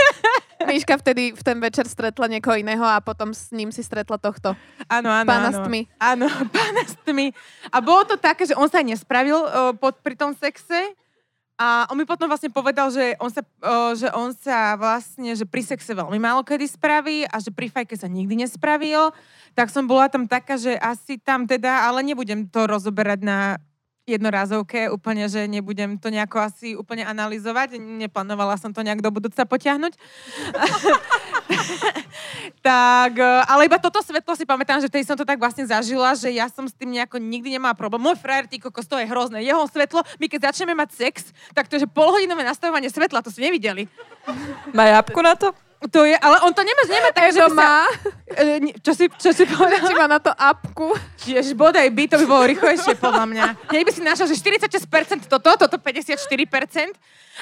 Miška vtedy v ten večer stretla niekoho iného a potom s ním si stretla tohto. Áno, áno, Pána áno. s tmy. Áno, pána s tmy. A bolo to také, že on sa nespravil uh, pod, pri tom sexe. A on mi potom vlastne povedal, že on sa, uh, že on sa vlastne, že pri sexe veľmi málo kedy spraví a že pri fajke sa nikdy nespravil. Tak som bola tam taká, že asi tam teda, ale nebudem to rozoberať na jednorázovke, úplne, že nebudem to nejako asi úplne analyzovať. Neplánovala som to nejak do budúca potiahnuť. tak, e, ale iba toto svetlo si pamätám, že vtedy som to tak vlastne zažila, že ja som s tým nejako nikdy nemala problém. Môj frajer, ty kokos, to je hrozné. Jeho svetlo, my keď začneme mať sex, tak to je polhodinové nastavovanie svetla, to ste nevideli. Má apku na to? To je, ale on to nemá, nemá tak, že by sa... má, E, ni- čo si, čo si povedal? či má na to apku. Jež bodaj by, to by bolo rýchlejšie podľa mňa. Nej by si našiel, že 46% toto, toto 54%,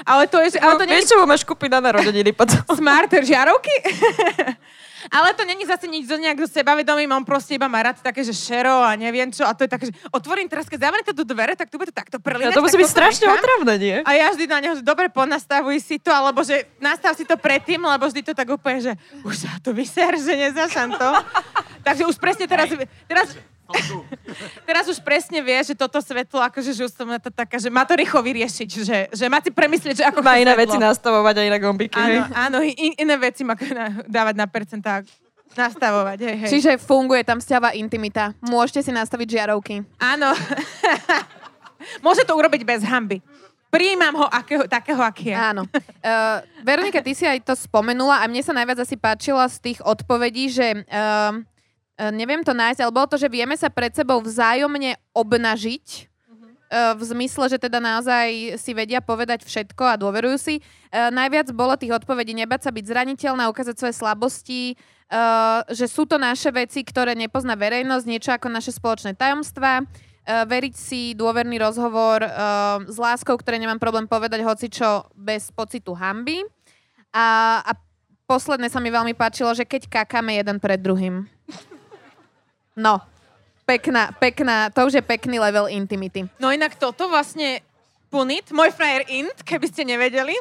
ale to je, že, ale to nie Vieš, čo máš kúpiť na narodeniny potom? smart žiarovky. Ale to není zase nič zo nejak so sebavedomím, on proste iba má rád také, že šero a neviem čo. A to je také, že otvorím teraz, keď zavriete do dvere, tak tu bude takto Ja prelínať. to musí tak byť strašne otravné, nie? A ja vždy na neho, že dobre, ponastavuj si to, alebo že nastav si to predtým, lebo vždy to tak úplne, že už sa to vyser, že nezašam to. Takže už presne teraz, teraz, teraz už presne vie, že toto svetlo, akože, že už som na to taká, že má to rýchlo vyriešiť, že, že má si premyslieť, že ako Má iné svetlo. veci nastavovať a iné gombiky. Áno, áno, in, iné veci má na, dávať na percentá, nastavovať, hej, hej. Čiže funguje tam vzťahová intimita. Môžete si nastaviť žiarovky. Áno. Môže to urobiť bez hamby. Prijímam ho akého, takého, aký je. Áno. Uh, Veronika, ty si aj to spomenula a mne sa najviac asi páčila z tých odpovedí, že uh, neviem to nájsť, ale bolo to, že vieme sa pred sebou vzájomne obnažiť, uh, v zmysle, že teda naozaj si vedia povedať všetko a dôverujú si. Uh, najviac bolo tých odpovedí nebať sa byť zraniteľná, ukázať svoje slabosti, že sú to naše veci, ktoré nepozná verejnosť, niečo ako naše spoločné tajomstvá, veriť si dôverný rozhovor s láskou, ktoré nemám problém povedať hocičo bez pocitu hamby. A, a posledné sa mi veľmi páčilo, že keď kakáme jeden pred druhým. No, pekná, pekná, to už je pekný level intimity. No inak toto vlastne Punit, môj frajer Int, keby ste nevedeli.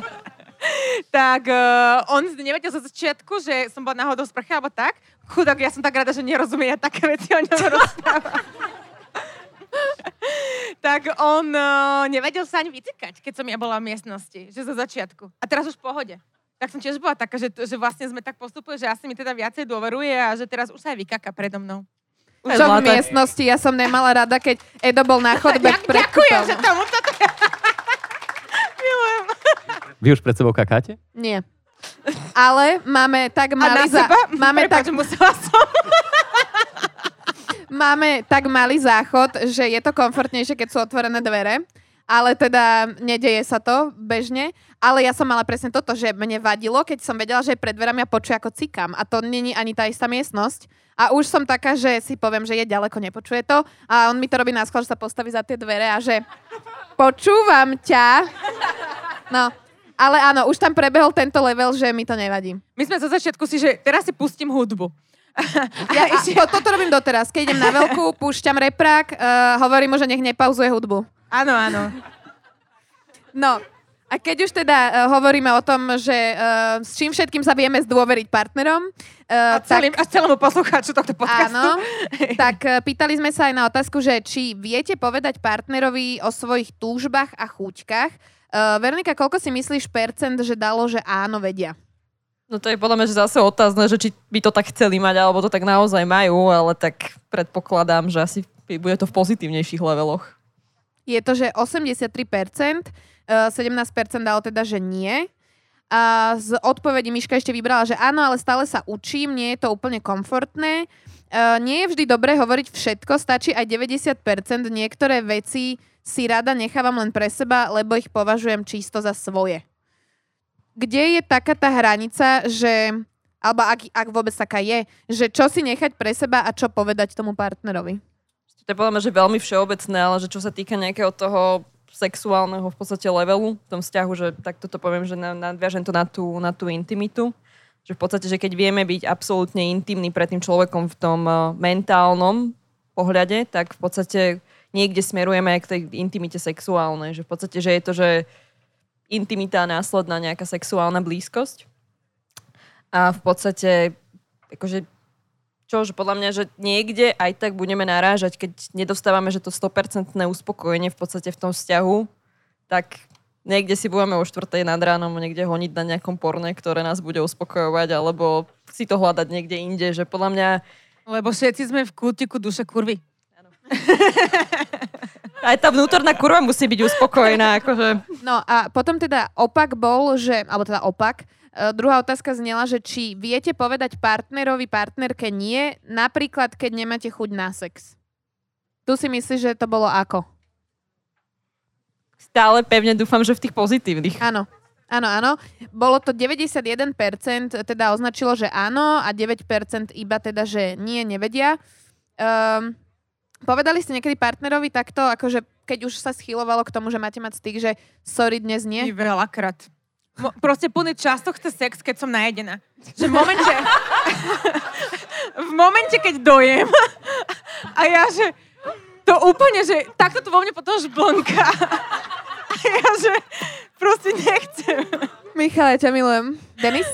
tak uh, on nevedel zo začiatku, že som bola náhodou sprche alebo tak. Chudák, ja som tak rada, že nerozumie, ja také veci o ňom rozprávam. tak on uh, nevedel sa ani vycikať, keď som ja bola v miestnosti, že zo začiatku. A teraz už v pohode. Tak som tiež bola taká, že, že vlastne sme tak postupili, že asi mi teda viacej dôveruje a že teraz už sa aj vykaká predo mnou. Čo v miestnosti, ja som nemala rada, keď Edo bol na chodbe pred Ďakujem, že tomu toto... Milujem. Vy už pred sebou kakáte? Nie. Ale máme tak A na malý, za- seba? máme, tak, Prepáč, musela som. máme tak malý záchod, že je to komfortnejšie, keď sú otvorené dvere. Ale teda nedeje sa to bežne. Ale ja som mala presne toto, že mne vadilo, keď som vedela, že je pred dverami a počuje, ako cikam. A to není ani tá istá miestnosť. A už som taká, že si poviem, že je ďaleko, nepočuje to. A on mi to robí na schvál, že sa postaví za tie dvere a že počúvam ťa. No, ale áno, už tam prebehol tento level, že mi to nevadí. My sme zo začiatku si, že teraz si pustím hudbu. Ja, a to, toto robím doteraz. Keď idem na veľkú, púšťam reprák, uh, hovorím mu, že nech nepauzuje hudbu. Áno, áno. No, a keď už teda uh, hovoríme o tom, že uh, s čím všetkým sa vieme zdôveriť partnerom, uh, A, celým, a celému poslucháču tohto podcastu. Áno, tak uh, pýtali sme sa aj na otázku, že či viete povedať partnerovi o svojich túžbách a chúťkach. Uh, Veronika, koľko si myslíš percent, že dalo, že áno, vedia? No to je podľa mňa že zase otázne, že či by to tak chceli mať, alebo to tak naozaj majú, ale tak predpokladám, že asi bude to v pozitívnejších leveloch. Je to, že 83%, uh, 17% dalo teda, že nie. A z odpovedí Miška ešte vybrala, že áno, ale stále sa učím, nie je to úplne komfortné. Uh, nie je vždy dobré hovoriť všetko, stačí aj 90%. Niektoré veci si rada nechávam len pre seba, lebo ich považujem čisto za svoje. Kde je taká tá hranica, že alebo ak, ak vôbec taká je, že čo si nechať pre seba a čo povedať tomu partnerovi? To je podľa mňa, že veľmi všeobecné, ale že čo sa týka nejakého toho sexuálneho v podstate levelu v tom vzťahu, že tak toto poviem, že na- nadviažem to na tú, na tú intimitu. Že v podstate, že keď vieme byť absolútne intimní pred tým človekom v tom eh, mentálnom pohľade, tak v podstate niekde smerujeme aj k tej intimite sexuálnej, že v podstate, že je to, že intimita následná nejaká sexuálna blízkosť. A v podstate, akože čo, že podľa mňa, že niekde aj tak budeme narážať, keď nedostávame, že to 100% uspokojenie v podstate v tom vzťahu, tak niekde si budeme o 4. nad ránom niekde honiť na nejakom porne, ktoré nás bude uspokojovať, alebo si to hľadať niekde inde, že podľa mňa... Lebo všetci sme v kútiku duše kurvy. Aj tá vnútorná kurva musí byť uspokojená. Akože. No a potom teda opak bol, že, alebo teda opak, druhá otázka znela, že či viete povedať partnerovi, partnerke nie, napríklad keď nemáte chuť na sex. Tu si myslíš, že to bolo ako? Stále pevne dúfam, že v tých pozitívnych. Áno. Áno, áno. Bolo to 91%, teda označilo, že áno a 9% iba teda, že nie, nevedia. Um, povedali ste niekedy partnerovi takto, akože keď už sa schylovalo k tomu, že máte mať styk, že sorry, dnes nie? Veľakrát. Mo- proste plný často chce sex, keď som najedená. Že v momente... v momente, keď dojem a ja, že to úplne, že takto to vo mne potom žblnka. A ja, že proste nechcem. Michal, ja ťa milujem. Denis?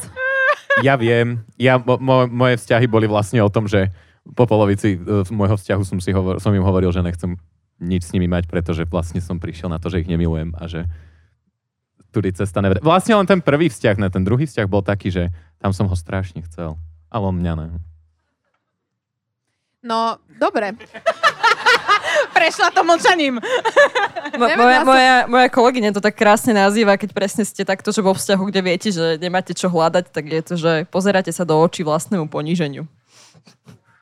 Ja viem. Ja, mo, mo, moje vzťahy boli vlastne o tom, že po polovici uh, môjho vzťahu som, si hovor, som im hovoril, že nechcem nič s nimi mať, pretože vlastne som prišiel na to, že ich nemilujem a že tudy cesta nevede. Vlastne len ten prvý vzťah, ne, ten druhý vzťah bol taký, že tam som ho strašne chcel. Ale on mňa ne. No, dobre. Prešla to mlčaním. Mo- moja, moja, moja kolegyňa to tak krásne nazýva, keď presne ste takto, že vo vzťahu, kde viete, že nemáte čo hľadať, tak je to, že pozeráte sa do očí vlastnému poníženiu.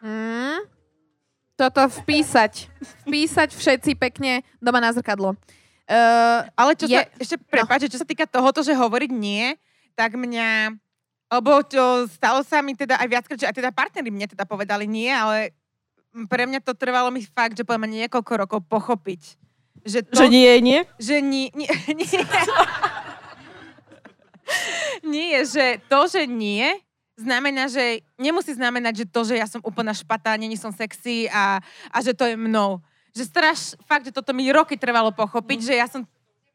Mm. Toto vpísať. Vpísať všetci pekne doma na zrkadlo. Uh, Ale čo Je- sa, ešte prepáč, že čo sa týka tohoto, že hovoriť nie, tak mňa, lebo to stalo sa mi teda aj viackrát, že aj teda partneri mne teda povedali nie, ale pre mňa to trvalo mi fakt, že poviem niekoľko rokov pochopiť. Že, to, Že nie je nie? Že nie, nie, nie. nie, že to, že nie, znamená, že nemusí znamenať, že to, že ja som úplná špatá, není som sexy a, a že to je mnou. Že straš, fakt, že toto mi roky trvalo pochopiť, že ja som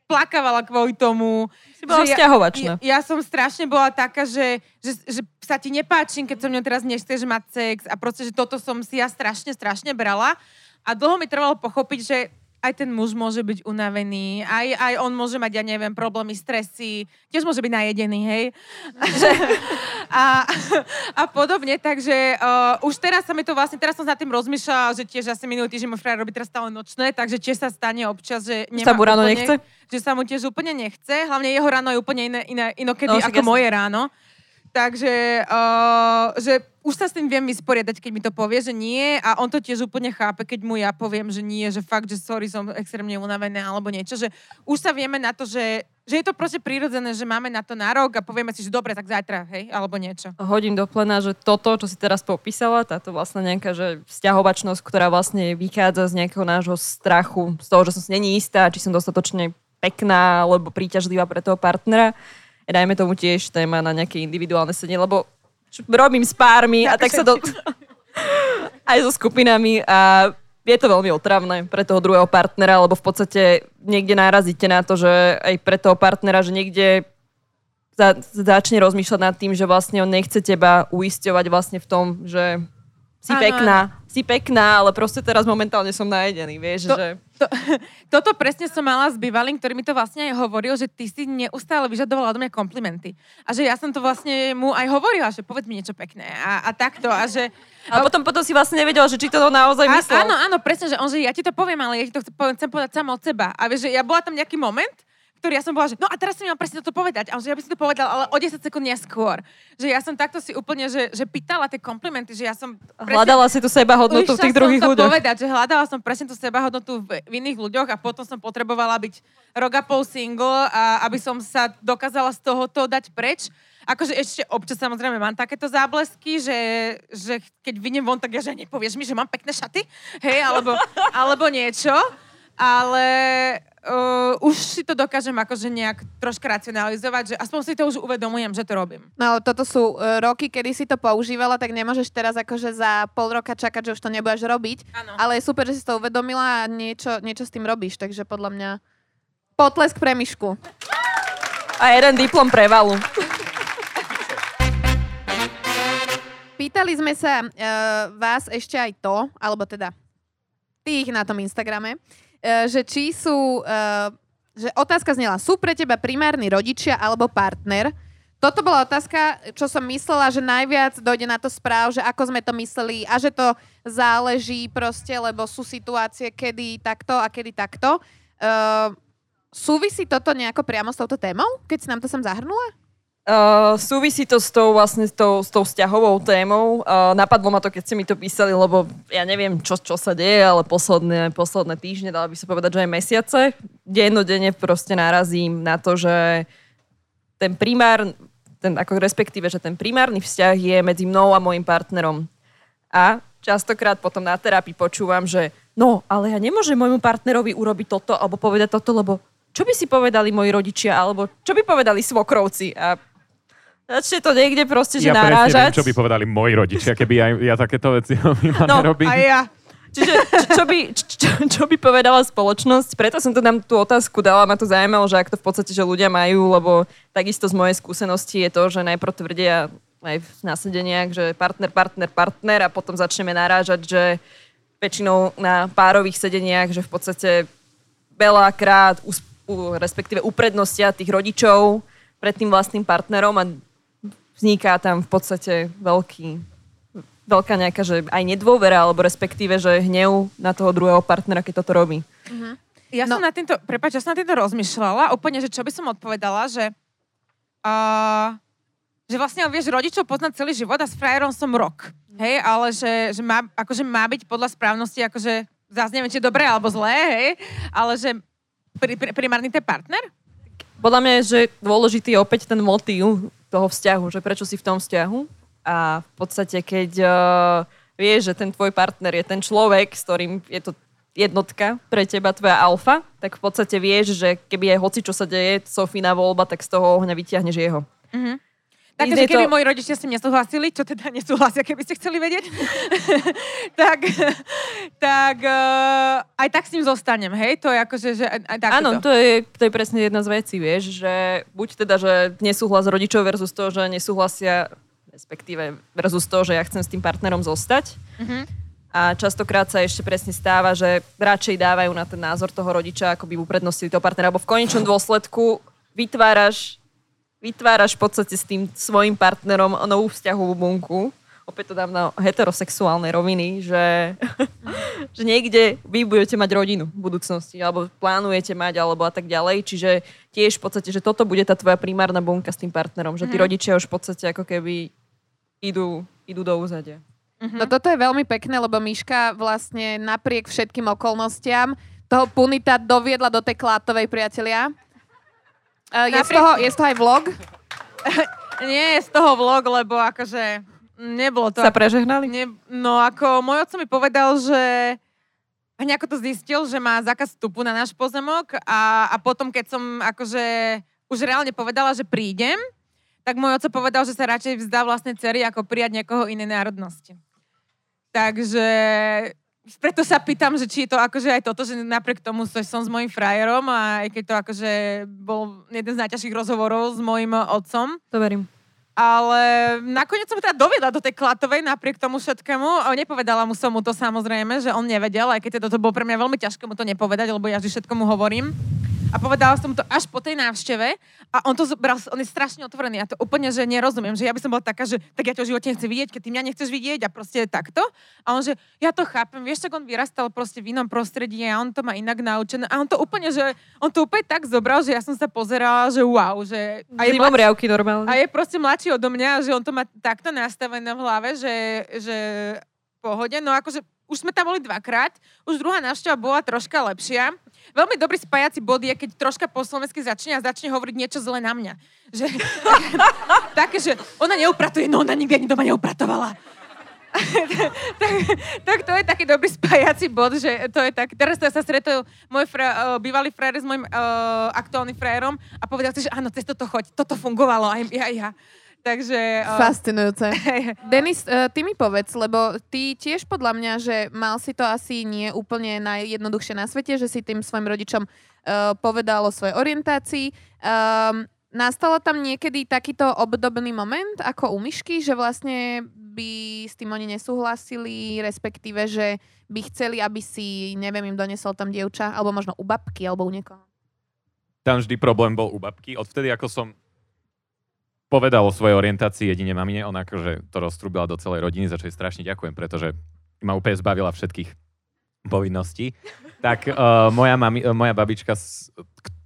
plakávala kvôli tomu. Si bola vzťahovačná. ja, ja som strašne bola taká, že, že, že sa ti nepáčim, keď so mňou teraz nechceš mať sex a proste, že toto som si ja strašne, strašne brala. A dlho mi trvalo pochopiť, že aj ten muž môže byť unavený, aj, aj on môže mať, ja neviem, problémy, stresy, tiež môže byť najedený, hej. A, a podobne, takže uh, už teraz sa mi to vlastne, teraz som nad tým rozmýšľala, že tiež asi minulý týždeň môj frajer robí teraz stále nočné, takže tiež sa stane občas, že Sa mu ráno úplne, nechce? Že sa mu tiež úplne nechce, hlavne jeho ráno je úplne iné, iné inokedy No, ako jasné. moje ráno. Takže, uh, že už sa s tým viem vysporiadať, keď mi to povie, že nie a on to tiež úplne chápe, keď mu ja poviem, že nie, že fakt, že sorry, som extrémne unavená alebo niečo, že už sa vieme na to, že, že je to proste prirodzené, že máme na to nárok a povieme si, že dobre, tak zajtra, hej, alebo niečo. hodím do plena, že toto, čo si teraz popísala, táto vlastne nejaká že vzťahovačnosť, ktorá vlastne vychádza z nejakého nášho strachu, z toho, že som si není istá, či som dostatočne pekná alebo príťažlivá pre toho partnera. Dajme tomu tiež téma na nejaké individuálne sedenie, lebo čo robím s pármi a tak sa do... aj so skupinami a je to veľmi otravné pre toho druhého partnera, lebo v podstate niekde narazíte na to, že aj pre toho partnera, že niekde za, začne rozmýšľať nad tým, že vlastne on nechce teba uisťovať vlastne v tom, že si Áno, pekná, si pekná, ale proste teraz momentálne som najedený, vieš, To- že... To, toto presne som mala s bývalým, ktorý mi to vlastne aj hovoril, že ty si neustále vyžadovala od mňa komplimenty. A že ja som to vlastne mu aj hovorila, že povedz mi niečo pekné a, a takto. A že, A potom, potom si vlastne nevedela, že či to naozaj myslel. áno, áno, presne, že on, že ja ti to poviem, ale ja ti to chcem povedať, chcem povedať sama od seba. A vieš, že ja bola tam nejaký moment, ktorý ja som bola, že no a teraz si mal presne toto povedať. A on, že ja by si to povedal, ale o 10 sekúnd neskôr. Že ja som takto si úplne, že, že pýtala tie komplimenty, že ja som... presne- Hľadala si tu seba hodnotu v tých druhých ľuďoch. povedať, že hľadala som presne tú sebahodnotu v, v iných ľuďoch a potom som potrebovala byť rok a pol single, a aby som sa dokázala z tohoto dať preč. Akože ešte občas samozrejme mám takéto záblesky, že, že keď vyjdem von, tak ja že nepovieš mi, že mám pekné šaty, hej, alebo, alebo niečo. Ale uh, už si to dokážem akože nejak troška racionalizovať, že aspoň si to už uvedomujem, že to robím. No, toto sú uh, roky, kedy si to používala, tak nemôžeš teraz akože za pol roka čakať, že už to nebudeš robiť. Áno. Ale je super, že si to uvedomila a niečo, niečo s tým robíš, takže podľa mňa potlesk pre Mišku. A jeden diplom prevalu. Pýtali sme sa uh, vás ešte aj to, alebo teda tých na tom Instagrame, uh, že či sú, uh, že otázka znela, sú pre teba primárni rodičia alebo partner? Toto bola otázka, čo som myslela, že najviac dojde na to správ, že ako sme to mysleli a že to záleží proste, lebo sú situácie, kedy takto a kedy takto. Uh, súvisí toto nejako priamo s touto témou, keď si nám to sem zahrnula? Uh, súvisí to s tou, vlastne, s tou, s tou vzťahovou témou. Uh, napadlo ma to, keď ste mi to písali, lebo ja neviem, čo, čo sa deje, ale posledné, posledné týždne, dala by sa povedať, že aj mesiace, dennodenne proste narazím na to, že ten primár, ten, ako respektíve, že ten primárny vzťah je medzi mnou a môjim partnerom. A častokrát potom na terapii počúvam, že no, ale ja nemôžem môjmu partnerovi urobiť toto alebo povedať toto, lebo čo by si povedali moji rodičia, alebo čo by povedali svokrovci. A Začne to niekde proste, že ja narážať. viem, čo by povedali moji rodičia, keby aj ja takéto veci no, nerobím. A ja. Čiže čo, čo, by, čo, čo by povedala spoločnosť? Preto som to tam tú otázku dala, ma to zaujímalo, že ak to v podstate, že ľudia majú, lebo takisto z mojej skúsenosti je to, že najprv tvrdia aj v nasedeniach, že partner, partner, partner a potom začneme narážať, že väčšinou na párových sedeniach, že v podstate veľakrát, respektíve uprednostia tých rodičov pred tým vlastným partnerom a vzniká tam v podstate veľký, veľká nejaká, že aj nedôvera, alebo respektíve, že hnev na toho druhého partnera, keď toto robí. Uh-huh. Ja no. som na týmto, prepáč, ja som na týmto rozmýšľala, úplne, že čo by som odpovedala, že uh, že vlastne, vieš, rodičov poznať celý život a s frajerom som rok. Hej, ale že, že má, akože má byť podľa správnosti, akože zase neviem, či dobré alebo zlé, hej, ale že pri, pri, primárny ten partner? Podľa mňa je, že dôležitý je opäť ten motív toho vzťahu, že prečo si v tom vzťahu a v podstate, keď uh, vieš, že ten tvoj partner je ten človek, s ktorým je to jednotka pre teba, tvoja alfa, tak v podstate vieš, že keby aj hoci čo sa deje, Sofína voľba, tak z toho ohňa vyťahneš jeho. Mm-hmm. Takže keby to... moji rodičia s tým nesúhlasili, čo teda nesúhlasia, keby ste chceli vedieť, tak, tak uh, aj tak s ním zostanem, hej? To je akože, že aj tak Áno, to je, to je presne jedna z vecí, vieš, že buď teda, že nesúhlas rodičov versus to, že nesúhlasia, respektíve versus to, že ja chcem s tým partnerom zostať. Mm-hmm. A častokrát sa ešte presne stáva, že radšej dávajú na ten názor toho rodiča, ako by uprednostili toho partnera, alebo v konečnom dôsledku vytváraš vytváraš v podstate s tým svojim partnerom novú vzťahovú bunku. Opäť to dám na heterosexuálne roviny, že, že niekde vy budete mať rodinu v budúcnosti, alebo plánujete mať, alebo a tak ďalej. Čiže tiež v podstate, že toto bude tá tvoja primárna bunka s tým partnerom, že tí mm. rodičia už v podstate ako keby idú, idú do úzadia. Mm-hmm. No toto je veľmi pekné, lebo Miška vlastne napriek všetkým okolnostiam toho punita doviedla do tej klátovej priatelia. Uh, je, z toho, je z toho aj vlog? Nie je z toho vlog, lebo akože nebolo to... Sa prežehnali? Ne, no ako môj otco mi povedal, že nejako to zistil, že má zákaz vstupu na náš pozemok a, a potom, keď som akože už reálne povedala, že prídem, tak môj otco povedal, že sa radšej vzdá vlastne cery, ako prijať niekoho inej národnosti. Takže preto sa pýtam, že či je to akože aj toto, že napriek tomu že som s mojim frajerom a aj keď to akože bol jeden z najťažších rozhovorov s mojim otcom. To verím. Ale nakoniec som teda doviedla do tej klatovej napriek tomu všetkému. Nepovedala mu som mu to samozrejme, že on nevedel, aj keď teda to bolo pre mňa veľmi ťažké mu to nepovedať, lebo ja vždy všetko mu hovorím. A povedala som to až po tej návšteve a on to zobral, on je strašne otvorený. Ja to úplne, že nerozumiem, že ja by som bola taká, že tak ja ťa v živote nechcem vidieť, keď ty mňa nechceš vidieť a proste takto. A on, že ja to chápem, vieš, tak on vyrastal proste v inom prostredí a on to má inak naučené. A on to úplne, že on to úplne tak zobral, že ja som sa pozerala, že wow, že... A je mladší, riavky normálne. A je proste mladší odo mňa, že on to má takto nastavené v hlave, že, že pohode. No akože už sme tam boli dvakrát, už druhá návšteva bola troška lepšia veľmi dobrý spájací bod je, keď troška po slovensky začne a začne hovoriť niečo zle na mňa. Že, také, že ona neupratuje, no ona nikdy ani doma neupratovala. tak, tak to je taký dobrý spájací bod, že to je tak, teraz to sa stretol môj fra, uh, bývalý frajer s môjim uh, aktuálnym frajerom a povedal si, že áno, cez toto choď, toto fungovalo, aj ja, ja. Takže... Uh, Fascinujúce. Denis, uh, ty mi povedz, lebo ty tiež podľa mňa, že mal si to asi nie úplne najjednoduchšie na svete, že si tým svojim rodičom uh, povedal o svojej orientácii. Um, Nastalo tam niekedy takýto obdobný moment ako u myšky, že vlastne by s tým oni nesúhlasili, respektíve, že by chceli, aby si, neviem, im donesol tam dievča, alebo možno u babky, alebo u niekoho? Tam vždy problém bol u babky. Odvtedy, ako som povedal o svojej orientácii jedine mamine, ona akože to roztrubila do celej rodiny, za čo jej strašne ďakujem, pretože ma úplne zbavila všetkých povinností. Tak uh, moja, mami, uh, moja babička,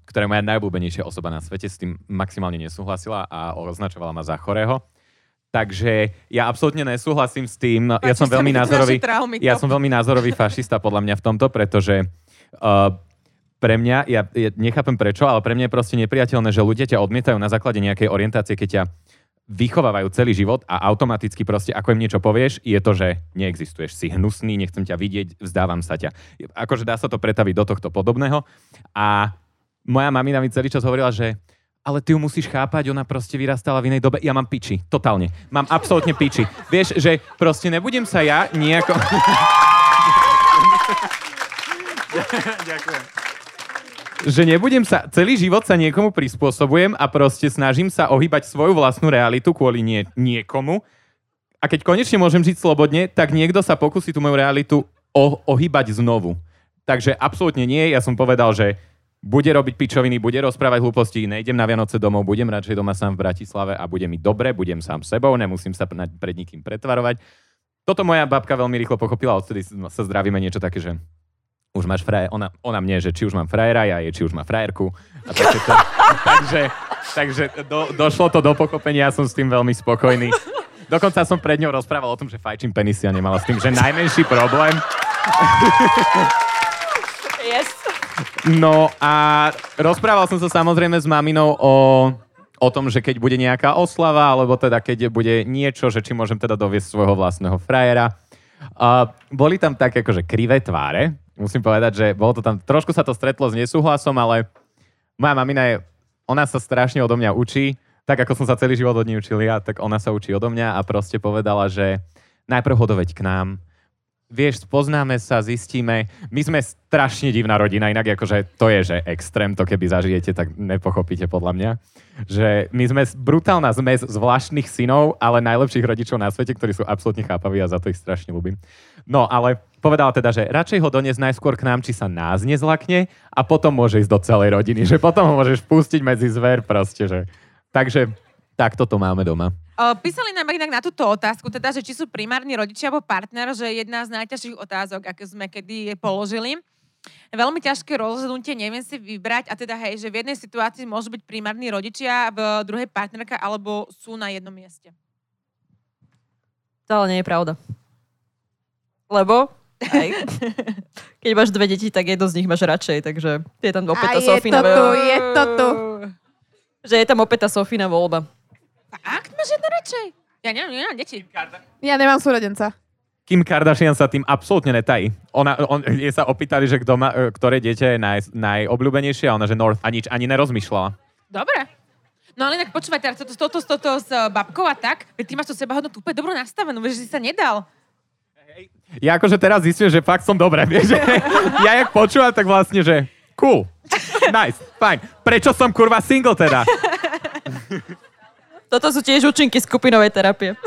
ktorá je moja najobľúbenejšia osoba na svete, s tým maximálne nesúhlasila a označovala ma za chorého. Takže ja absolútne nesúhlasím s tým. Páči ja som veľmi názorový, ja som veľmi názorový fašista podľa mňa v tomto, pretože uh, pre mňa, ja, ja nechápem prečo, ale pre mňa je proste nepriateľné, že ľudia ťa odmietajú na základe nejakej orientácie, keď ťa vychovávajú celý život a automaticky proste, ako im niečo povieš, je to, že neexistuješ, si hnusný, nechcem ťa vidieť, vzdávam sa ťa. Akože dá sa to pretaviť do tohto podobného. A moja mamina mi celý čas hovorila, že ale ty ju musíš chápať, ona proste vyrastala v inej dobe. Ja mám piči, totálne. Mám absolútne piči. Vieš, že proste nebudem sa ja nejako... Ďakujem že nebudem sa, celý život sa niekomu prispôsobujem a proste snažím sa ohýbať svoju vlastnú realitu kvôli nie, niekomu. A keď konečne môžem žiť slobodne, tak niekto sa pokusí tú moju realitu o, ohýbať znovu. Takže absolútne nie. Ja som povedal, že bude robiť pičoviny, bude rozprávať hlúposti, nejdem na Vianoce domov, budem radšej doma sám v Bratislave a bude mi dobre, budem sám sebou, nemusím sa pred nikým pretvarovať. Toto moja babka veľmi rýchlo pochopila, odtedy sa zdravíme niečo také, že už máš frajer, ona, ona mne, že či už mám frajera, ja je, či už má frajerku. A to, takže takže do, došlo to do pochopenia, ja som s tým veľmi spokojný. Dokonca som pred ňou rozprával o tom, že fajčím penisy a nemala s tým, že najmenší problém. Yes. No a rozprával som sa samozrejme s maminou o, o tom, že keď bude nejaká oslava, alebo teda keď bude niečo, že či môžem teda doviesť svojho vlastného frajera. A boli tam také akože krivé tváre, musím povedať, že bolo to tam, trošku sa to stretlo s nesúhlasom, ale moja mamina je, ona sa strašne odo mňa učí, tak ako som sa celý život od nej učil ja, tak ona sa učí odo mňa a proste povedala, že najprv ho k nám, vieš, poznáme sa, zistíme. My sme strašne divná rodina, inak akože to je, že extrém, to keby zažijete, tak nepochopíte podľa mňa. Že my sme brutálna zmes zvláštnych synov, ale najlepších rodičov na svete, ktorí sú absolútne chápaví a za to ich strašne ľúbim. No, ale povedala teda, že radšej ho doniesť najskôr k nám, či sa nás nezlakne a potom môže ísť do celej rodiny, že potom ho môžeš pustiť medzi zver proste, že... Takže tak toto máme doma. Písali nám inak na túto otázku, teda, že či sú primárni rodičia alebo partner, že jedna z najťažších otázok, aké sme kedy položili. Veľmi ťažké rozhodnutie, neviem si vybrať a teda hej, že v jednej situácii môžu byť primárni rodičia, v druhej partnerka alebo sú na jednom mieste. To ale nie je pravda. Lebo aj, keď máš dve deti, tak jedno z nich máš radšej, takže je tam opäť tá Sofína. Je to tu, je to tu. Že je tam opäť tá Sofína voľba. Fakt? Máš jedno radšej? Ja nemám, nemám deti. Ja nemám súrodenca. Kim Kardashian sa tým absolútne netají. Ona, on, jej sa opýtali, že kto má, e, ktoré dieťa je naj, najobľúbenejšie a ona, že North a nič ani nerozmýšľala. Dobre. No ale inak počúvaj, teraz toto, toto, toto s e, babkou a tak, veď ty máš to seba hodnotu úplne dobro nastavenú, že si sa nedal. Ja akože teraz zistím, že fakt som dobré, vieš, ja jak počúvam, tak vlastne, že cool, nice, fajn. Prečo som kurva single teda? Toto sú tiež účinky skupinovej terapie.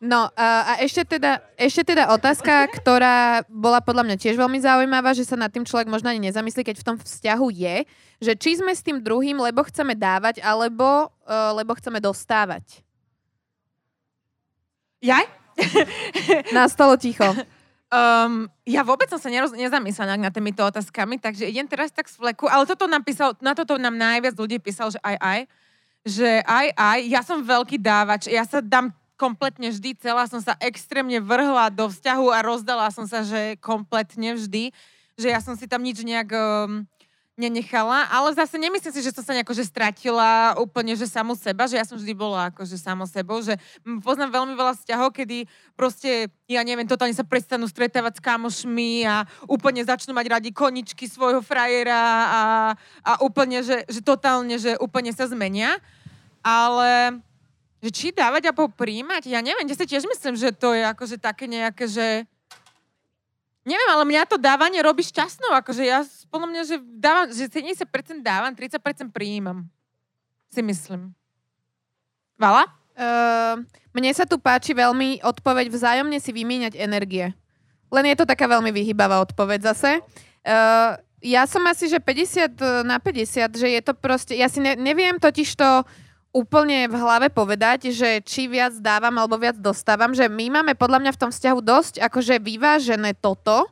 No a ešte teda, ešte teda otázka, ktorá bola podľa mňa tiež veľmi zaujímavá, že sa nad tým človek možno ani nezamyslí, keď v tom vzťahu je, že či sme s tým druhým, lebo chceme dávať, alebo uh, lebo chceme dostávať. Jaj? Nastalo ticho. Um, ja vôbec som sa neroz, nezamyslela nad týmito otázkami, takže idem teraz tak z fleku, ale toto nám písal, na toto nám najviac ľudí písal, že aj aj že aj, aj, ja som veľký dávač, ja sa dám kompletne vždy, celá som sa extrémne vrhla do vzťahu a rozdala som sa, že kompletne vždy, že ja som si tam nič nejak, um, nenechala, ale zase nemyslím si, že som sa nejako že stratila úplne, že samu seba, že ja som vždy bola akože samo sebou, že poznám veľmi veľa vzťahov, kedy proste, ja neviem, totálne sa prestanú stretávať s kamošmi a úplne začnú mať radi koničky svojho frajera a, a úplne, že, že totálne, že úplne sa zmenia. Ale že či dávať alebo príjmať, ja neviem, ja si tiež myslím, že to je akože také nejaké, že Neviem, ale mňa to dávanie robí šťastnou. Akože ja, podľa mňa, že, dávam, že 70% dávam, 30% prijímam. Si myslím. Vala? Uh, mne sa tu páči veľmi odpoveď vzájomne si vymieňať energie. Len je to taká veľmi vyhybavá odpoveď zase. Uh, ja som asi, že 50 na 50, že je to proste, ja si ne, neviem totiž to úplne v hlave povedať, že či viac dávam alebo viac dostávam, že my máme podľa mňa v tom vzťahu dosť akože vyvážené toto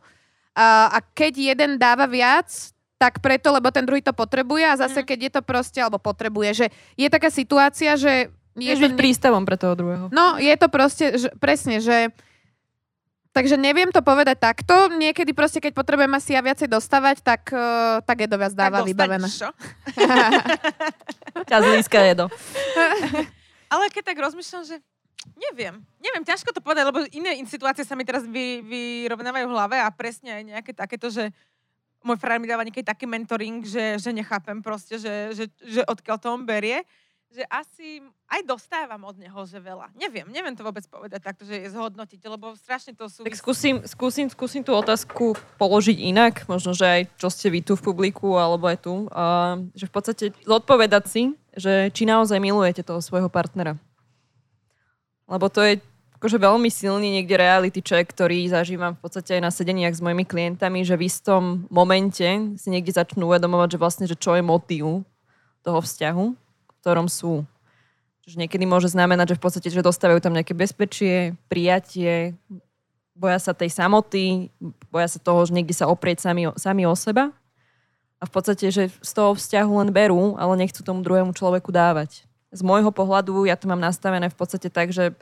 a, a keď jeden dáva viac, tak preto, lebo ten druhý to potrebuje a zase Mhm. keď je to proste, alebo potrebuje, že je taká situácia, že je Vieš byť to, prístavom pre toho druhého. No, je to proste, že, presne, že Takže neviem to povedať takto. Niekedy proste, keď potrebujem asi ja viacej dostávať, tak, uh, tak je to viac dáva Tak vybavené. čo? Zlíska jedo. Ale keď tak rozmýšľam, že neviem. Neviem, ťažko to povedať, lebo iné in- situácie sa mi teraz vy, vyrovnávajú v hlave a presne aj nejaké takéto, že môj frajer mi dáva nejaký taký mentoring, že, že nechápem proste, že, že, že odkiaľ to on berie že asi aj dostávam od neho, že veľa. Neviem, neviem to vôbec povedať takto, že je zhodnotiť, lebo strašne to sú... Tak skúsim, skúsim, skúsim tú otázku položiť inak, možno, že aj čo ste vy tu v publiku, alebo aj tu. Uh, že v podstate zodpovedať si, že či naozaj milujete toho svojho partnera. Lebo to je akože veľmi silný niekde reality check, ktorý zažívam v podstate aj na sedeniach s mojimi klientami, že v istom momente si niekde začnú uvedomovať, že vlastne, že čo je motív toho vzťahu, ktorom sú. Čiže niekedy môže znamenať, že v podstate, že dostávajú tam nejaké bezpečie, prijatie, boja sa tej samoty, boja sa toho, že niekde sa oprieť sami, sami o seba. A v podstate, že z toho vzťahu len berú, ale nechcú tomu druhému človeku dávať. Z môjho pohľadu ja to mám nastavené v podstate tak, že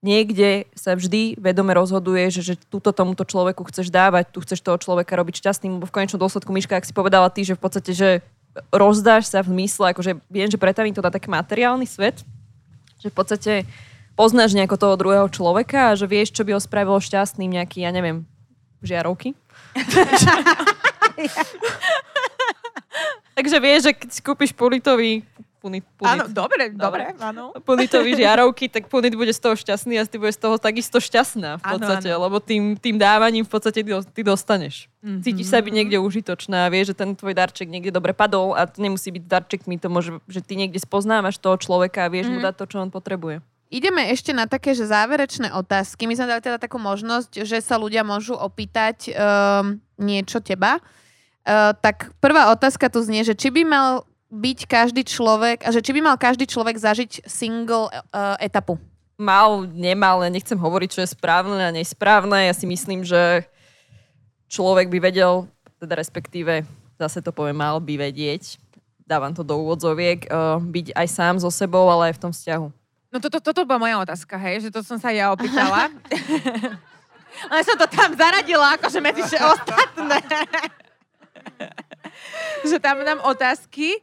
niekde sa vždy vedome rozhoduje, že, že túto tomuto človeku chceš dávať, tu chceš toho človeka robiť šťastným, lebo v konečnom dôsledku, Miška, ak si povedala ty, že v podstate, že rozdáš sa v mysle, akože viem, že pretavím to na taký materiálny svet, že v podstate poznáš nejako toho druhého človeka a že vieš, čo by ho spravilo šťastným nejaký, ja neviem, žiarovky. Takže vieš, že keď si kúpiš punitový punit, Áno, punit, dobre, Dobre. dobre, áno. punitový žiarovky, tak punit bude z toho šťastný a ty bude z toho takisto šťastná v Áno, podstate, áno. lebo tým, tým dávaním v podstate ty, ty dostaneš. Mhm. Cítiš sa byť niekde užitočná, vieš, že ten tvoj darček niekde dobre padol a to nemusí byť darčekmi, to môže, že ty niekde spoznávaš toho človeka a vieš mu Mhm. dať to, čo on potrebuje. Ideme ešte na také, že záverečné otázky. My sme dali teda takú možnosť, že sa ľudia môžu opýtať um, niečo teba. Uh, tak prvá otázka tu znie, že či by mal byť každý človek, a že či by mal každý človek zažiť single uh, etapu. Mal, nemal, ja nechcem hovoriť, čo je správne a nesprávne. Ja si myslím, že človek by vedel, teda respektíve, zase to poviem, mal by vedieť, dávam to do úvodzoviek, uh, byť aj sám so sebou, ale aj v tom vzťahu. No toto, toto bola moja otázka, hej, že to som sa ja opýtala. Ale som to tam zaradila, akože medzi že ostatné. že tam dám otázky.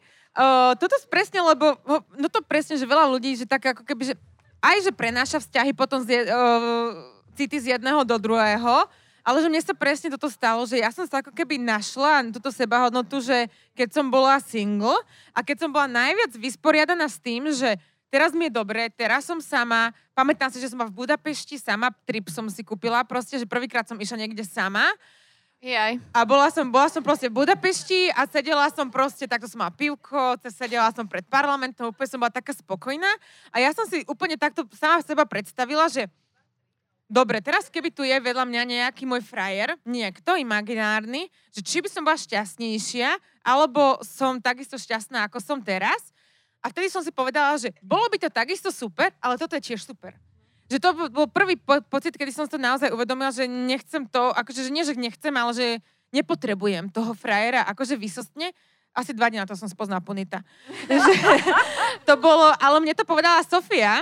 Toto presne, lebo, no to presne, že veľa ľudí, že tak ako keby, že aj, že prenáša vzťahy potom z, uh, city z jedného do druhého, ale že mne sa presne toto stalo, že ja som sa ako keby našla túto sebahodnotu, že keď som bola single a keď som bola najviac vysporiadaná s tým, že teraz mi je dobre, teraz som sama, pamätám si, že som v Budapešti sama, trip som si kúpila, proste, že prvýkrát som išla niekde sama Jaj. a bola som, bola som proste v Budapešti a sedela som proste, takto som mala pivko, sedela som pred parlamentom, úplne som bola taká spokojná a ja som si úplne takto sama seba predstavila, že dobre, teraz keby tu je vedľa mňa nejaký môj frajer, niekto imaginárny, že či by som bola šťastnejšia, alebo som takisto šťastná, ako som teraz. A vtedy som si povedala, že bolo by to takisto super, ale toto je tiež super. Že to bol- prvý po- pocit, kedy som to naozaj uvedomila, že nechcem to, akože že nie, že nechcem, ale že nepotrebujem toho frajera, akože vysostne. Asi dva dní na to som spoznala Punita. že to bolo, ale mne to povedala Sofia,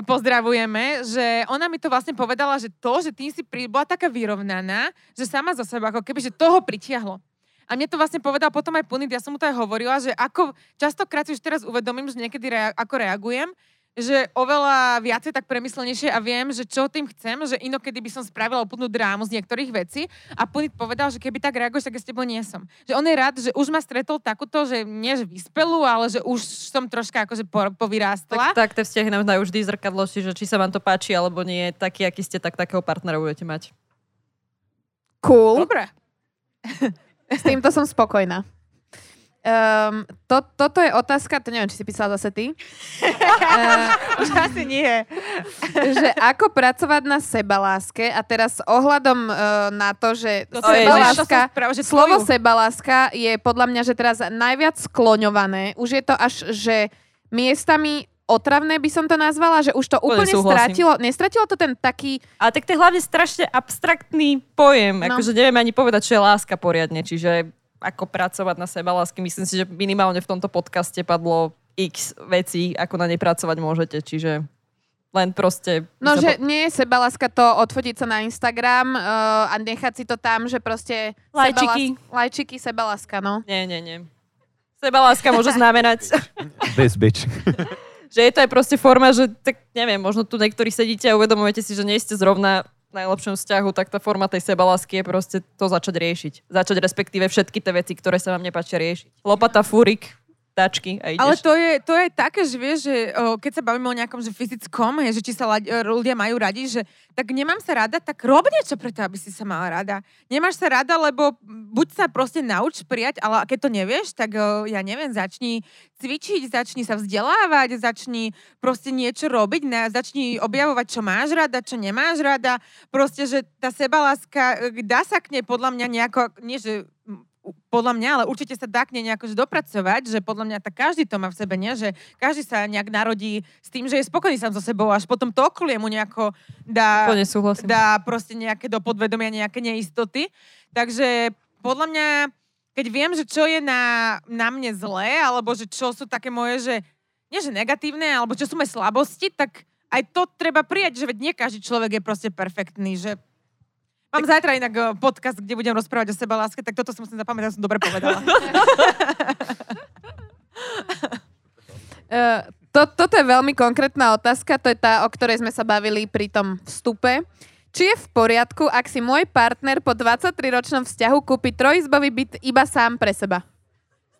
pozdravujeme, že ona mi to vlastne povedala, že to, že tým si pri, bola taká vyrovnaná, že sama zo seba, ako keby, že toho pritiahlo. A mne to vlastne povedal potom aj Punit, ja som mu to aj hovorila, že ako častokrát si už teraz uvedomím, že niekedy rea- ako reagujem, že oveľa viacej tak premyslenejšie a viem, že čo tým chcem, že inokedy by som spravila úplnú drámu z niektorých vecí a Punit povedal, že keby tak reaguješ, tak ja s tebou nie som. Že on je rád, že už ma stretol takúto, že nie že vyspelú, ale že už som troška akože po, povyrástla. Tak, tak tie vzťahy nám dajú vždy zrkadlo, že či sa vám to páči alebo nie, taký, aký ste, tak takého partnera budete mať. Cool. Dobre. S týmto som spokojná. Um, to, toto je otázka, to neviem, či si písala zase ty. uh, Už asi nie. že ako pracovať na sebaláske a teraz ohľadom uh, na to, že To sebaláska, som správa, že slovo sebaláska je podľa mňa, že teraz najviac skloňované. Už je to až, že miestami otravné by som to nazvala, že už to Úplne súhlasím. stratilo. Nestratilo to ten taký... Ale tak to je hlavne strašne abstraktný pojem, no. akože neviem ani povedať, čo je láska poriadne, čiže ako pracovať na seba lásky. Myslím si, že minimálne v tomto podcaste padlo x vecí, ako na nej pracovať môžete, čiže len proste... No, že nie je sebaláska to odfotiť sa na Instagram uh, a nechať si to tam, že proste... Lajčiky. sebalás- Lajčiky, sebaláska, no. Nie, nie, nie. Sebaláska môže znamenať, This bitch. že je to aj proste forma, že tak neviem, možno tu niektorí sedíte a uvedomujete si, že nie ste zrovna najlepšom vzťahu, tak tá forma tej sebalásky je proste to začať riešiť. Začať respektíve všetky tie veci, ktoré sa vám nepáčia riešiť. Lopata, fúrik, tačky a ideš. Ale to je, to je také, že vieš, že o, keď sa bavíme o nejakom že fyzickom, je, že či sa ľudia majú radi, že tak nemám sa rada, tak rob niečo preto, aby si sa mala rada. Nemáš sa rada, lebo buď sa proste nauč prijať, ale keď to nevieš, tak o, ja neviem, začni cvičiť, začni sa vzdelávať, začni proste niečo robiť, ne, začni objavovať, čo máš rada, čo nemáš rada. Proste, že tá sebaláska, e, dá sa k nej podľa mňa nejako, nie že podľa mňa, ale určite sa dá k nej nejako dopracovať, že podľa mňa tak každý to má v sebe, nie? že každý sa nejak narodí s tým, že je spokojný sám so sebou, až potom to okolie mu nejako dá, dá proste nejaké do podvedomia nejaké neistoty. Takže podľa mňa, keď viem, že čo je na, na mne zlé, alebo že čo sú také moje, že nie že negatívne, alebo čo sú moje slabosti, tak aj to treba prijať, že veď nie každý človek je proste perfektný, že Mám zajtra inak eh, podcast, kde budem rozprávať o seba láske, tak toto si musím zapamätať, som dobre povedala. Uh, to, toto je veľmi konkrétna otázka, to je tá, o ktorej sme sa bavili pri tom vstupe. Či je v poriadku, ak si môj partner po 23-ročnom vzťahu kúpi trojizbový byt iba sám pre seba?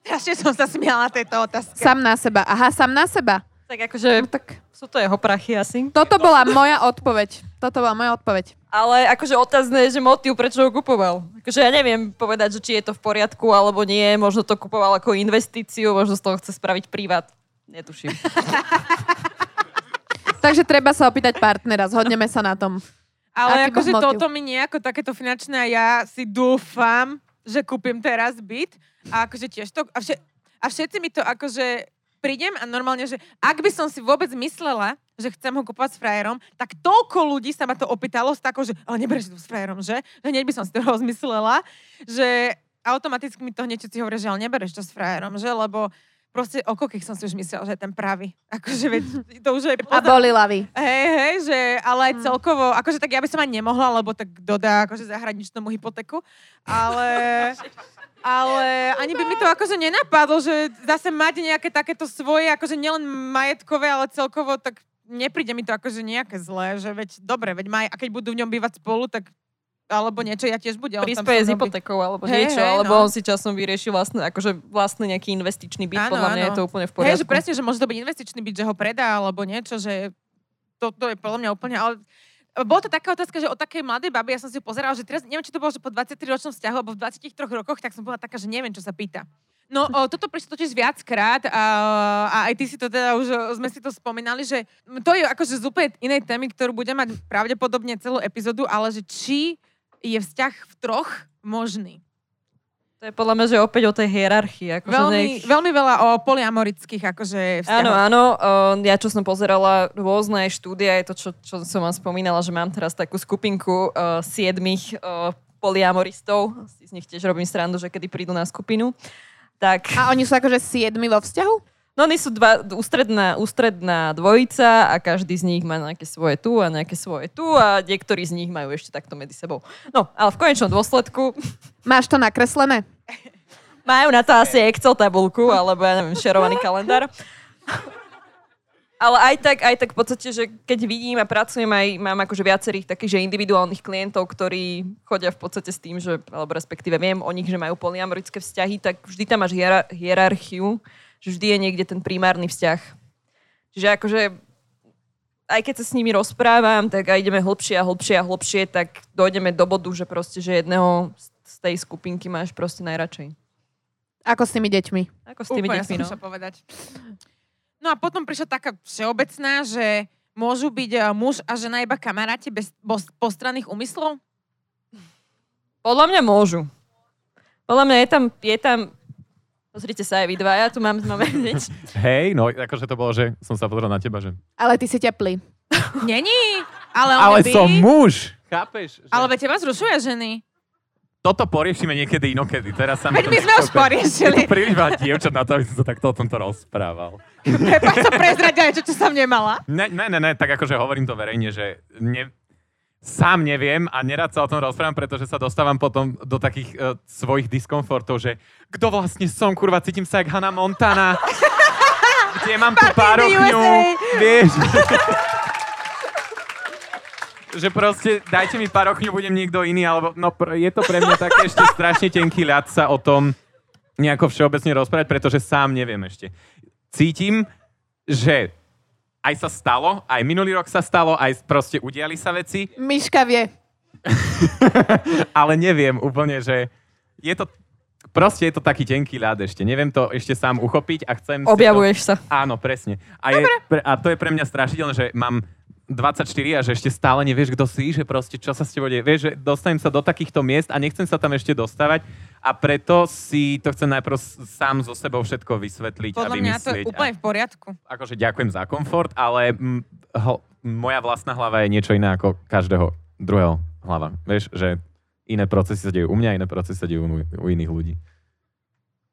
Strašne som sa smiala tejto otázke. Sám na seba. Aha, sám na seba. Tak akože No, tak sú to jeho prachy asi. toto bola moja odpoveď. Toto bola moja odpoveď. Ale akože otázne je, že motív, prečo ho kupoval. Akože ja neviem povedať, že či je to v poriadku alebo nie. Možno to kupoval ako investíciu, možno z toho chce spraviť privát. Netuším. Takže treba sa opýtať partnera, zhodneme sa na tom. Ale akože motiv? toto mi nejako takéto finančné a ja si dúfam, že kúpim teraz byt a akože tiež to, a, vše, a všetci mi to akože prídem a normálne, že ak by som si vôbec myslela, že chcem ho kúpovať s frajerom, tak toľko ľudí sa ma to opýtalo s takou, že ale nebereš to s frajerom, že? Hneď by som si to rozmyslela, že automaticky mi to hneď všetci hovoria, že ale nebereš to s frajerom, že? Lebo proste o koľkých som si už myslela, že je ten pravý. Akože veď, to už je A boli lavy. Hej, hej, že, ale aj celkovo, akože tak ja by som aj nemohla, lebo tak dodá akože zahraničnému hypotéku, ale, ale ani by mi to akože nenapadlo, že zase mať nejaké takéto svoje, akože nielen majetkové, ale celkovo, tak nepríde mi to akože nejaké zlé, že veď, dobre, veď maj, a keď budú v ňom bývať spolu, tak alebo niečo, ja tiež budem. Prispieje s hypotékou alebo Hej, niečo, hej, alebo no. on si časom vyrieši vlastne, akože vlastný nejaký investičný byt. Áno, Podľa mňa áno. je to úplne v poriadku. že presne, že môže to byť investičný byt, že ho predá, alebo niečo, že to, to je podľa mňa úplne... Ale bola to taká otázka, že o takej mladej babi, ja som si pozerala, že teraz, neviem, či to bolo, že po 23-ročnom vzťahu, alebo v 23 rokoch, tak som bola taká, že neviem, čo sa pýta. No, o, toto prišlo totiž viackrát a, a aj ty si to teda už, sme si to spomínali, že to je akože z úplne inej témy, ktorú budem mať pravdepodobne celú epizódu, ale že či je vzťah v troch možný. To je podľa mňa, že opäť o tej hierarchii. Akože Veľmi, nech... veľmi veľa o poliamorických akože vzťahoch. Áno, áno. Uh, ja čo som pozerala rôzne štúdia, je to, čo, čo som vám spomínala, že mám teraz takú skupinku uh, siedmých uh, poliamoristov. Si z nich tiež robím srandu, že kedy prídu na skupinu. Tak A oni sú akože siedmi vo vzťahu? No oni sú dva, ústredná, ústredná dvojica a každý z nich má nejaké svoje tu a nejaké svoje tu a niektorí z nich majú ešte takto medzi sebou. No, ale v konečnom dôsledku Máš to nakreslené? majú na to asi Excel tabulku alebo ja neviem, šerovaný kalendár. Ale aj tak, aj tak v podstate, že keď vidím a pracujem aj, mám akože viacerých takých, že individuálnych klientov, ktorí chodia v podstate s tým, že, alebo respektíve viem o nich, že majú polyamorické vzťahy, tak vždy tam máš hierar- hierarchiu, že vždy je niekde ten primárny vzťah. Čiže akože aj keď sa s nimi rozprávam, tak aj ideme hlbšie a hlbšie a hlbšie, tak dojdeme do bodu, že proste, že jedného z tej skupinky máš proste najradšej. Ako s tými deťmi? Ako s tými Úplne deťmi, som no. povedať. No a potom prišla taká všeobecná, že môžu byť eh, muž a žena iba kamaráti bez postranných úmyslov? Podľa mňa môžu. Podľa mňa je tam, je tam Pozrite sa aj vy dvaja, tu mám, máme hneď. Hej, no akože to bolo, že som sa pozrel na teba, že... Ale ty si teplý. Není, ale on Ale by... som muž! Chápeš? Že... Ale teba zrušuje ženy. Toto poriešime niekedy inokedy. Teraz sa Veď my sme už Je poriešili. to príliš veľa dievčat na to, aby som sa takto o tomto rozprával. Prepač sa prezradiť aj čo, čo som nemala. Ne, ne, ne, ne, tak akože hovorím to verejne, že ne, sám neviem a nerad sa o tom rozprávam, pretože sa dostávam potom do takých uh, svojich diskomfortov, že kto vlastne som, kurva, cítim sa jak Hannah Montana. Kde mám tú párochňu, vieš. že proste dajte mi parochňu, budem niekto iný, alebo no je to pre mňa také ešte strašne tenký ľad sa o tom nejako všeobecne rozprávať, pretože sám neviem ešte. Cítim, že aj sa stalo, aj minulý rok sa stalo, aj proste udiali sa veci, Miška vie. ale neviem úplne, že je to, proste je to taký tenký ľad ešte. Neviem to ešte sám uchopiť a chcem... si to- Objavuješ sa. Áno, presne. A, je, pre, a to je pre mňa strašidelné, že mám 24 a že ešte stále nevieš, kto si, že proste čo sa s tebou deje. Vieš, že dostanem sa do takýchto miest a nechcem sa tam ešte dostávať a preto si to chcem najprv sám so sebou všetko vysvetliť a Podľa mňa to je vymyslieť. úplne v poriadku. A, akože ďakujem za komfort, ale m, ho, moja vlastná hlava je niečo iné ako každého druhého hlava. Vieš, že iné procesy sa dejú u mňa, iné procesy sa dejú u, u iných ľudí.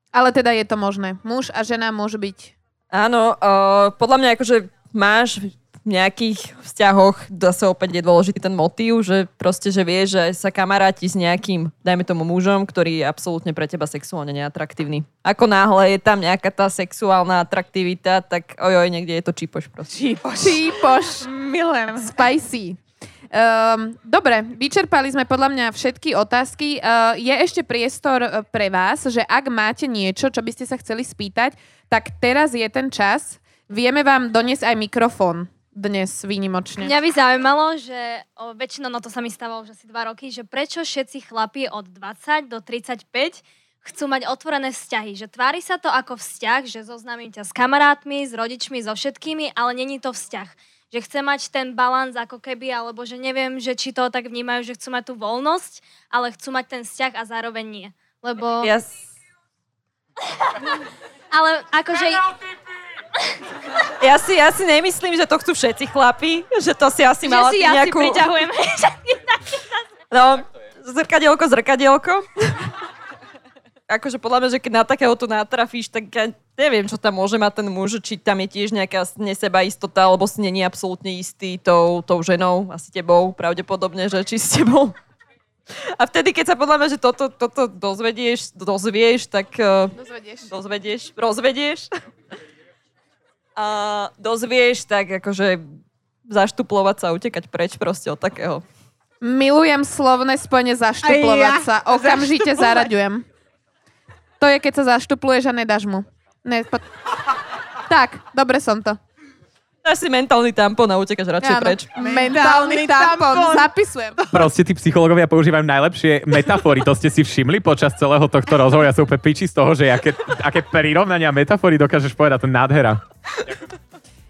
Ale teda je to možné. Muž a žena môže byť... Áno, uh, podľa mňa akože máš nejakých vzťahoch, zase opäť je dôležitý ten motív, že proste, že vieš, že sa kamaráti s nejakým, dajme tomu mužom, ktorý je absolútne pre teba sexuálne neatraktívny. Ako náhle je tam nejaká tá sexuálna atraktivita, tak ojoj, niekde je to čípoš proste. Čípoš. Čípoš. Milujem. Spicy. Um, dobre, vyčerpali sme podľa mňa všetky otázky. Uh, je ešte priestor uh, pre vás, že ak máte niečo, čo by ste sa chceli spýtať, tak teraz je ten čas. Vieme vám doniesť aj mikrofón dnes výnimočne. Mňa by zaujímalo, že o, väčšinou, no to sa mi stávalo už asi dva roky, že prečo všetci chlapi od 20 do 35 chcú mať otvorené vzťahy. Že tvári sa to ako vzťah, že zoznámim ťa s kamarátmi, s rodičmi, so všetkými, ale není to vzťah. Že chce mať ten balans ako keby, alebo že neviem, že či to tak vnímajú, že chcú mať tú voľnosť, ale chcú mať ten vzťah a zároveň nie. Lebo... Ja, s- Ale akože... ja, si, ja si nemyslím, že to chcú všetci chlapi, že to si asi Že mala si ja si nejakú... priťahujem. No, zrkadielko, zrkadielko. akože podľa mňa, že keď na takého tu natrafíš, tak ja neviem, čo tam môže mať ten muž, či tam je tiež nejaká neseba istota, alebo si není absolútne istý tou, tou ženou, asi tebou, pravdepodobne, že či s tebou. A vtedy, keď sa podľa mňa, že toto, toto dozvedieš, dozvieš, tak... Uh, Dozvedieš. dozvedieš, rozvedieš a dozvieš, tak akože zaštuplovať sa a utekať preč proste od takého. Milujem slovné spojenie zaštuplovať ja. sa. Okamžite Zaštuplovať. zaraďujem. To je, keď sa zaštupluješ a nedáš mu. Ne, po... Tak, dobre som to. Dáš si mentálny tampon a utekáš radšej Áno. preč. Mentálny tampon. Zapisujem. Proste tí psychológovia používajú najlepšie metafory. To ste si všimli počas celého tohto rozhovoru. Ja som úplne piči z toho, že aké, aké prirovnania a metafory dokážeš povedať. To je nádhera.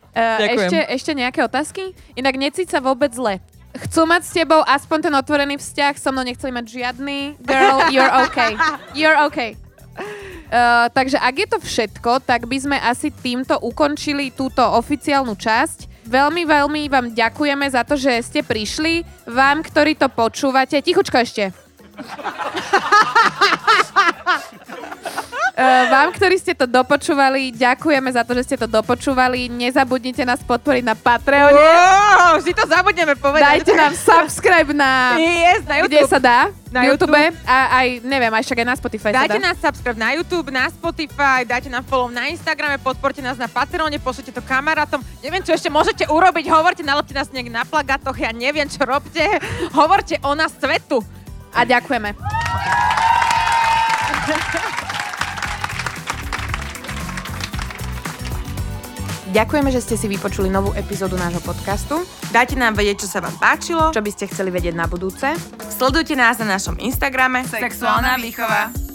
Uh, Ďakujem. ešte, ešte nejaké otázky? Inak necíť sa vôbec zle. Chcú mať s tebou aspoň ten otvorený vzťah, so mnou nechceli mať žiadny. Girl, you're okay. You're okay. Uh, takže ak je to všetko, tak by sme asi týmto ukončili túto oficiálnu časť. Veľmi, veľmi vám ďakujeme za to, že ste prišli. Vám, ktorí to počúvate, tichučko ešte. Uh, vám, ktorí ste to dopočúvali, ďakujeme za to, že ste to dopočúvali. Nezabudnite nás podporiť na Patreone. Wow, vždy to zabudneme povedať. Dajte nám subscribe na... Yes, na Kde YouTube. sa dá? Na YouTube. YouTube. A aj, neviem, aj však aj na Spotify Dajte nás subscribe na YouTube, na Spotify, dajte nám follow na Instagrame, podporte nás na Patreone, pošlite to kamarátom. Neviem, čo ešte môžete urobiť, hovorte, nalepte nás niekde na plagátoch, ja neviem, čo robte. Hovorte o nás svetu. A ďakujeme. Ďakujeme, že ste si vypočuli novú epizódu nášho podcastu. Dajte nám vedieť, čo sa vám páčilo. Čo by ste chceli vedieť na budúce? Sledujte nás na našom Instagrame Sexuálna výchova.